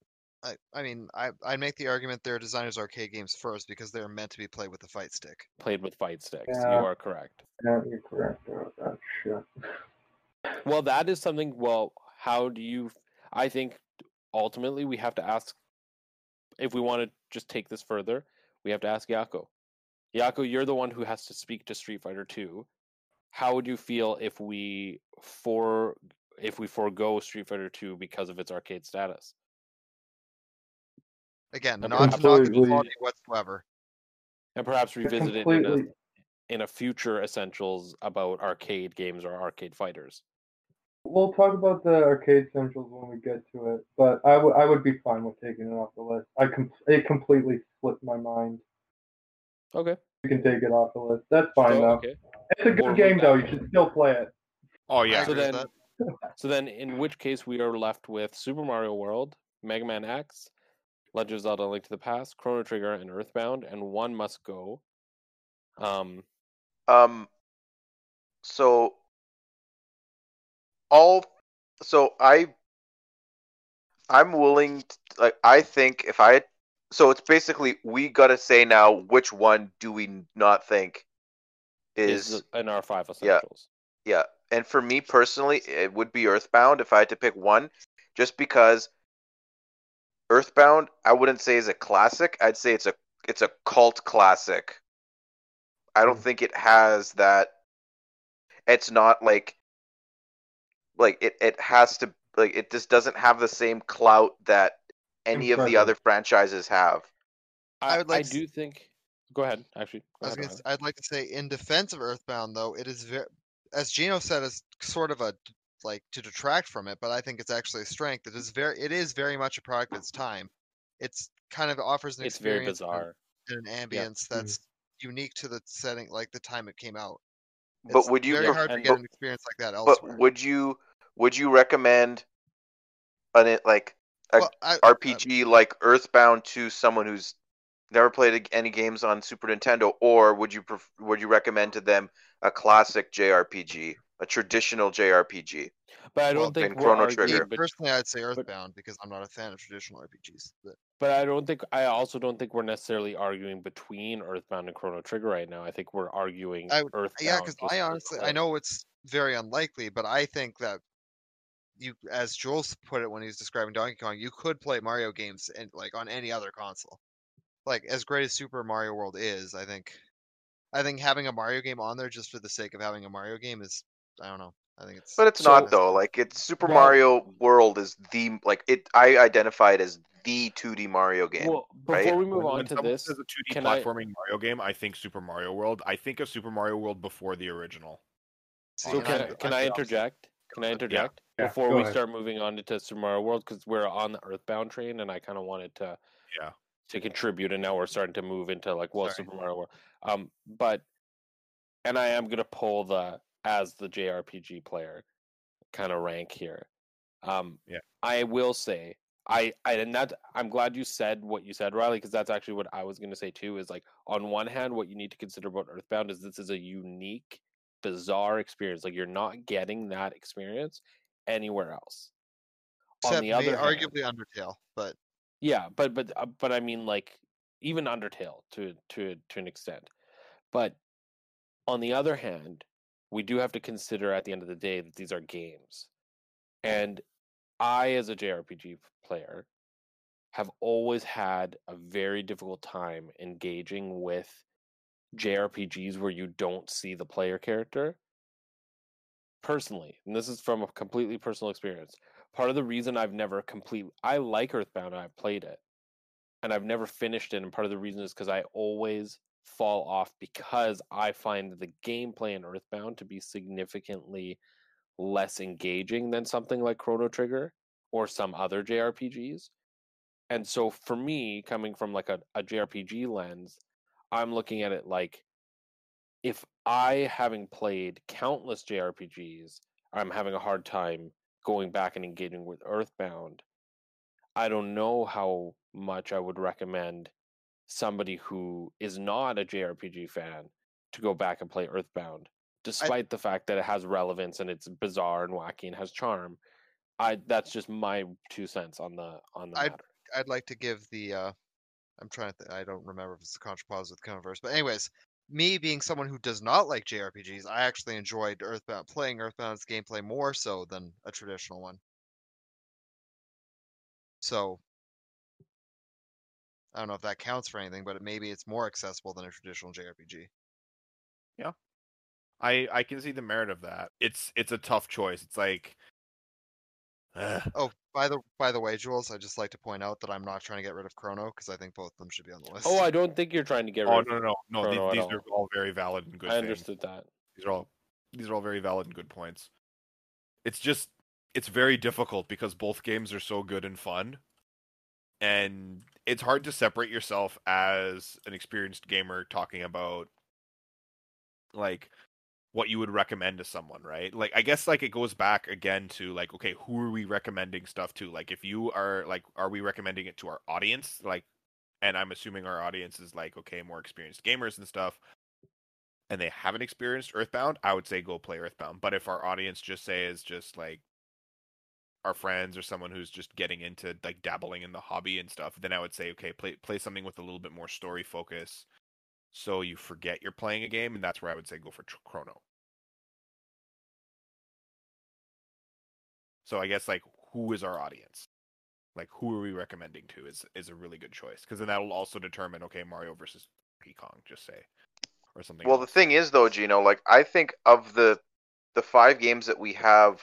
I, I mean, I, I'd make the argument they're designers arcade games first because they're meant to be played with the fight stick. played with fight sticks. Yeah. You are correct. Yeah, you're correct about that shit. Well, that is something. Well, how do you? I think ultimately we have to ask if we want to just take this further. We have to ask Yako. Yako, you're the one who has to speak to Street Fighter Two. How would you feel if we for if we forego Street Fighter Two because of its arcade status? Again, I'm not to knock the completely- quality whatsoever. and perhaps revisit it in a, completely, in a future essentials about arcade games or arcade fighters. we'll talk about the arcade centrals when we get to it, but I would I would be fine with taking it off the list. I com- it completely slipped my mind. Okay, You can take it off the list. That's fine so, though. okay. It's a Or good would game though. You should still play it. Oh yeah. So agree with then, that. so then, in which case we are left with Super Mario World, Mega Man X, Legend of Zelda: Link to the Past, Chrono Trigger, and Earthbound, and one must go. Um, Um. So all. So I. I'm willing. To, like I think if I. So it's basically we gotta say now which one do we not think is, is in our five essentials. yeah. essentials. Yeah, and for me personally, it would be Earthbound if I had to pick one, just because Earthbound I wouldn't say is a classic. I'd say it's a it's a cult classic. I don't Mm. think it has that. It's not like like it. It has to like it just doesn't have the same clout that any of the other franchises have. I I, would like I to s- do think. Go ahead. Actually, go I was ahead, gonna, Riley. s- I'd like to say, in defense of Earthbound, though, it is very, as Gino said, is sort of a d- like to detract from it, but I think it's actually a strength. It is very, it is very much a product of its time. It's kind of offers an It's very experience and bizarre. and an ambience mm-hmm. that's unique to the setting, like the time it came out. But would you very pref- hard to get but- an experience like that But would you would you recommend an it like a well, I, uh, RPG like Earthbound to someone who's never played any games on Super Nintendo, or would you pref- would you recommend to them a classic JRPG, a traditional JRPG? But I don't well, think then Chrono arguing Trigger. bet- personally, I'd say Earthbound because I'm not a fan of traditional RPGs. But But I don't think I also don't think we're necessarily arguing between Earthbound and Chrono Trigger right now. I think we're arguing I Earthbound. yeah, because I honestly, I know it's very unlikely, but I think that you, as Jules put it when he was describing Donkey Kong, you could play Mario games and like on any other console. Like as great as Super Mario World is, I think, I think having a Mario game on there just for the sake of having a Mario game is, I don't know. I think it's. But it's So- not though. Like it's Super Well- Mario World is the like it. I identify it as the 2D Mario game. Well, before right? we move When- on when to someone this, says a 2D can I- platforming Mario game, I think Super Mario World. I think of Super Mario World before the original. So and can, I'm- I, I'm can I interject? Can I Yeah. interject Yeah, before go we ahead. start moving on to Super Mario World because we're on the Earthbound train and I kind of wanted to Yeah. to contribute and now we're starting to move into like well Sorry. Super Mario World. Um, but and I am gonna pull the as the JRPG player kind of rank here. Um, Yeah. I will say I, I and that I'm glad you said what you said, Riley, because that's actually what I was going to say too. Is like on one hand, what you need to consider about Earthbound is this is a unique, bizarre experience. Like you're not getting that experience anywhere else. Except on the other hand, arguably Undertale, but yeah, but but uh, but I mean like even Undertale to to to an extent. But on the other hand, we do have to consider at the end of the day that these are games. And I as a JRPG player have always had a very difficult time engaging with JRPGs where you don't see the player character. Personally, and this is from a completely personal experience part of the reason I've never complete I like Earthbound and I've played it and I've never finished it and part of the reason is because I always fall off because I find the gameplay in Earthbound to be significantly less engaging than something like Chrono Trigger or some other JRPGs. And so for me, coming from like a, a JRPG lens, I'm looking at it like if I having played countless JRPGs, I'm having a hard time going back and engaging with Earthbound. I don't know how much I would recommend somebody who is not a JRPG fan to go back and play Earthbound, despite the fact that it has relevance and it's bizarre and wacky and has charm. I that's just my two cents on the on the I'd- matter. I'd like to give the. uh I'm trying to. Th- I don't remember if it's the contra positive converse, but anyways, me being someone who does not like JRPGs, I actually enjoyed Earthbound playing Earthbound's gameplay more so than a traditional one. So I don't know if that counts for anything, but it, maybe it's more accessible than a traditional JRPG. Yeah, I I can see the merit of that. It's it's a tough choice. It's like uh, Oh, by the by the way, Jules, I just like to point out that I'm not trying to get rid of Chrono because I think both of them should be on the list. Oh, I don't think you're trying to get rid oh of no no no no Chrono these, these are all very valid and good I things. understood that. These are all these are all very valid and good points. It's just it's very difficult because both games are so good and fun. And it's hard to separate yourself as an experienced gamer talking about like what you would recommend to someone, right? Like I guess like it goes back again to like okay, who are we recommending stuff to? Like if you are like are we recommending it to our audience? Like and I'm assuming our audience is like okay, more experienced gamers and stuff and they haven't experienced Earthbound, I would say go play Earthbound. But if our audience just say is just like our friends or someone who's just getting into like dabbling in the hobby and stuff, then I would say okay, play play something with a little bit more story focus, so you forget you're playing a game, and that's where I would say go for Tr- Chrono. So I guess like who is our audience? Like who are we recommending to is is a really good choice because then that'll also determine okay Mario versus Donkey Kong, just say or something. Well, the thing is though, Gino, like I think of the the five games that we have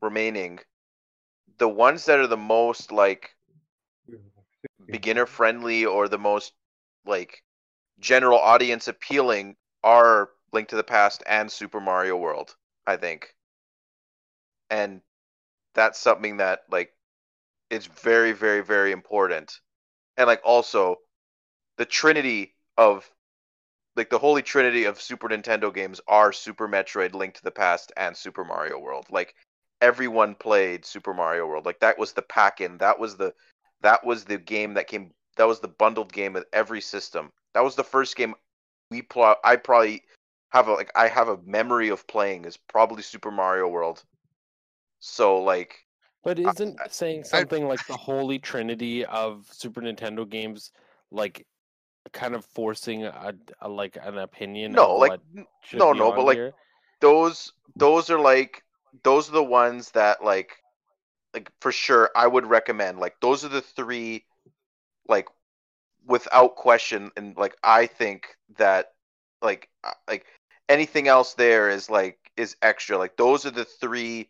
remaining, the ones that are the most like beginner friendly or the most like general audience appealing are Link to the Past and Super Mario World, I think. And that's something that like it's very very very important. And like also the trinity of like the holy trinity of Super Nintendo games are Super Metroid, Link to the Past, and Super Mario World. Like everyone played Super Mario World. Like that was the pack-in. That was the that was the game that came. That was the bundled game with every system. That was the first game we pl- I probably have a like I have a memory of playing is probably Super Mario World. So like But isn't I- saying something like the holy trinity of Super Nintendo games like kind of forcing a, a like an opinion? no, like what n- should no, no, but like those those are like those are the ones that like like for sure I would recommend. Like those are the three like without question and like I think that like uh, like anything else there is like is extra. Like those are the three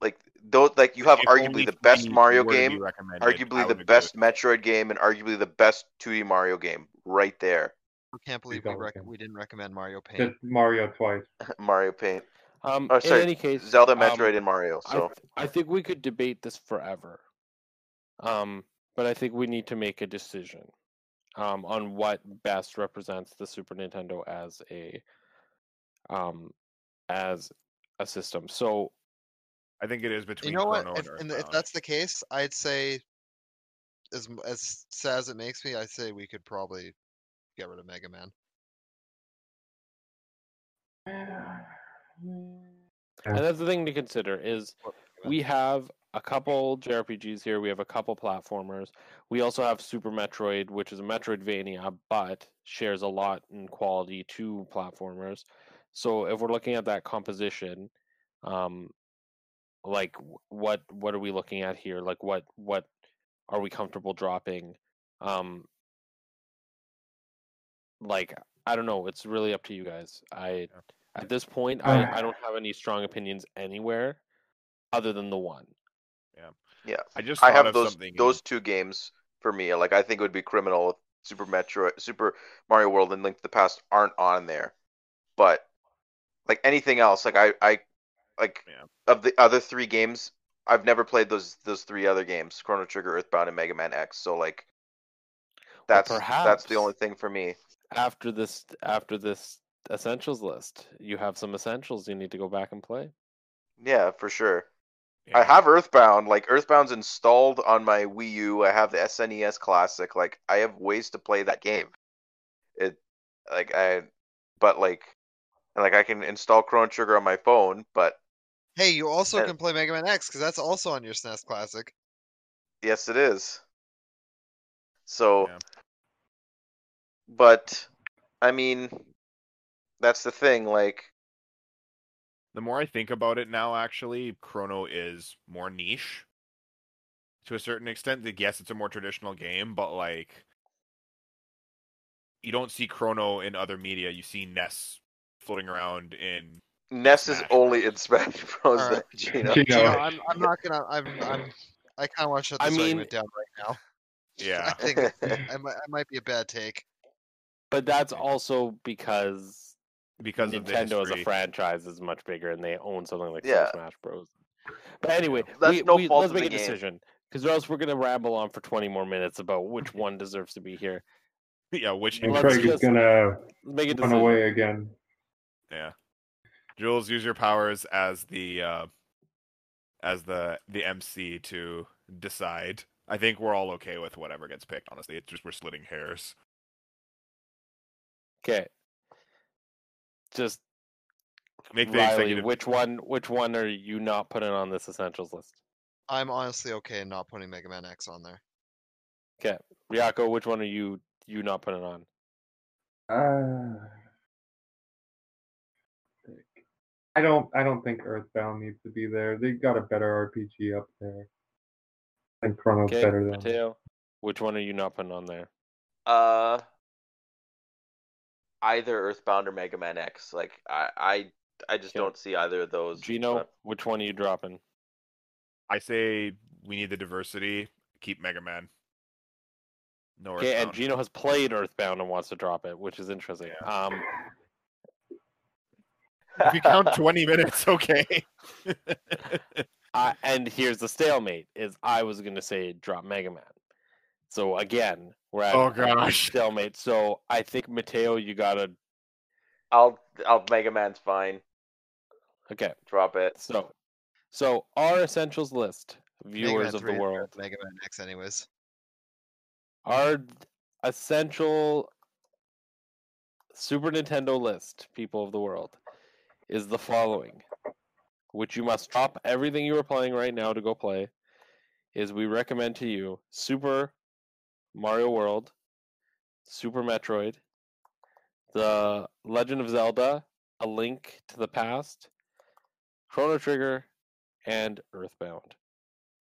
like those like you have If arguably the best Mario were be game, arguably the best. Metroid game and arguably the best 2D Mario game right there. I can't believe we rec- we didn't recommend Mario Paint. Just Mario twice. Mario Paint. Um, Oh, in any case, Zelda, um, Metroid, and Mario. I, So th- I think we could debate this forever. Um, but I think we need to make a decision um, on what best represents the Super Nintendo as a um, as a system. So I think it is between you know what? If, and and if that's the case, I'd say, as as sad as it makes me, I'd say we could probably get rid of Mega Man. and that's the thing to consider is we have a couple JRPGs here. We have a couple platformers. We also have Super Metroid, which is a Metroidvania, but shares a lot in quality to platformers. So if we're looking at that composition, um, like what what are we looking at here? Like what what are we comfortable dropping? Um, like I don't know. It's really up to you guys. I at this point I, oh. I don't have any strong opinions anywhere other than the one. yeah, Yeah. I just I have of those something. those two games for me. Like I think it would be criminal if Super Metroid, Super Mario World, and Link to the Past aren't on there. But like anything else, like I I like Yeah. of the other three games, I've never played those those three other games: Chrono Trigger, Earthbound, and Mega Man X. So like Well, that's that's the only thing for me. After this after this essentials list, you have some essentials you need to go back and play. Yeah, for sure. I have Earthbound. Like Earthbound's installed on my Wii U. I have the SNES Classic. Like I have ways to play that game. It like I, but like, and like I can install Chrono Trigger on my phone. But Hey, you also And- can play Mega Man X because that's also on your SNES Classic. yes, it is. So, Yeah. but I mean, that's the thing. Like, The more I think about it now, actually, Chrono is more niche to a certain extent. Like, yes, it's a more traditional game, but like you don't see Chrono in other media. You see Ness floating around in Ness is Smash only in Smash Bros. Alright. Gino. Gino. Gino, I'm, I'm not gonna. I'm. I'm. I kind of want to shut I mean- segment down right now. I yeah. think I might. I might be a bad take. But that's also because because of Nintendo as a franchise is much bigger and they own something like Yeah. Smash Bros. But anyway, That's we, no we, fault let's make a game. decision because or else we're gonna ramble on for 20 more minutes about which one deserves to be here. yeah, which And Let's Craig is gonna make a run decision. away again. yeah. Jules, use your powers as the uh, as the the MC to decide. I think we're all okay with whatever gets picked. Honestly, it's just we're splitting hairs. Okay. Just Make the Riley, executive. which one? Which one are you not putting on this essentials list? I'm honestly okay not putting Mega Man X on there. Okay, Ryako, which one are you you not putting on? Uh, I don't. I don't think Earthbound needs to be there. They got a better RPG up there. I think Chrono's Okay, better than. Matteo, which one are you not putting on there? Uh, either Earthbound or Mega Man X. Like I, I, I just Okay. don't see either of those. Gino, but- which one are you dropping? I say we need the diversity. Keep Mega Man. No Okay, and Gino has played Earthbound and wants to drop it, which is interesting. Um, if you count 20 minutes, okay. I, and here's the stalemate: is I was gonna say drop Mega Man. So again, we're at Oh, gosh. stalemate. So I think Matteo, you gotta I'll, I'll Mega Man's fine. okay. Drop it. So, so our essentials list, viewers Man of the world, than Mega Man X, anyways. our essential Super Nintendo list, people of the world, is the following, which you must drop everything you are playing right now to go play. Is we recommend to you Super Mario World, Super Metroid, The Legend of Zelda, A Link to the Past, Chrono Trigger, and Earthbound.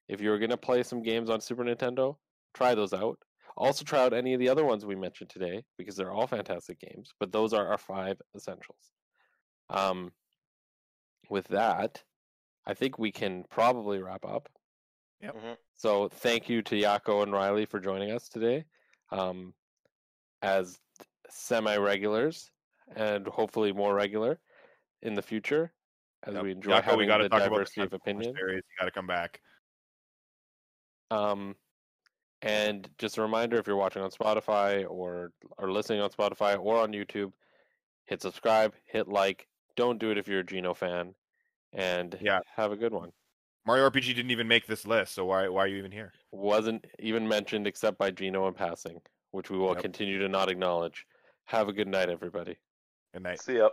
If you're going to play some games on Super Nintendo, try those out. Also, try out any of the other ones we mentioned today because they're all fantastic games. But those are our five essentials. Um, with that, I think we can probably wrap up. Yep. Mhm. So, thank you to Yako and Riley for joining us today um, as semi regulars and hopefully more regular in the future as Yep. we enjoy Yako, having we gotta the talk about diversity the of opinion. Series. You got to come back. Um, and just a reminder, if you're watching on Spotify or or listening on Spotify or on YouTube, hit subscribe, hit like. Don't do it if you're a Geno fan, and Yeah. have a good one. Mario RPG didn't even make this list, so why why are you even here? Wasn't even mentioned except by Gino in passing, which we will Yep. continue to not acknowledge. Have a good night, everybody. Good night. See ya.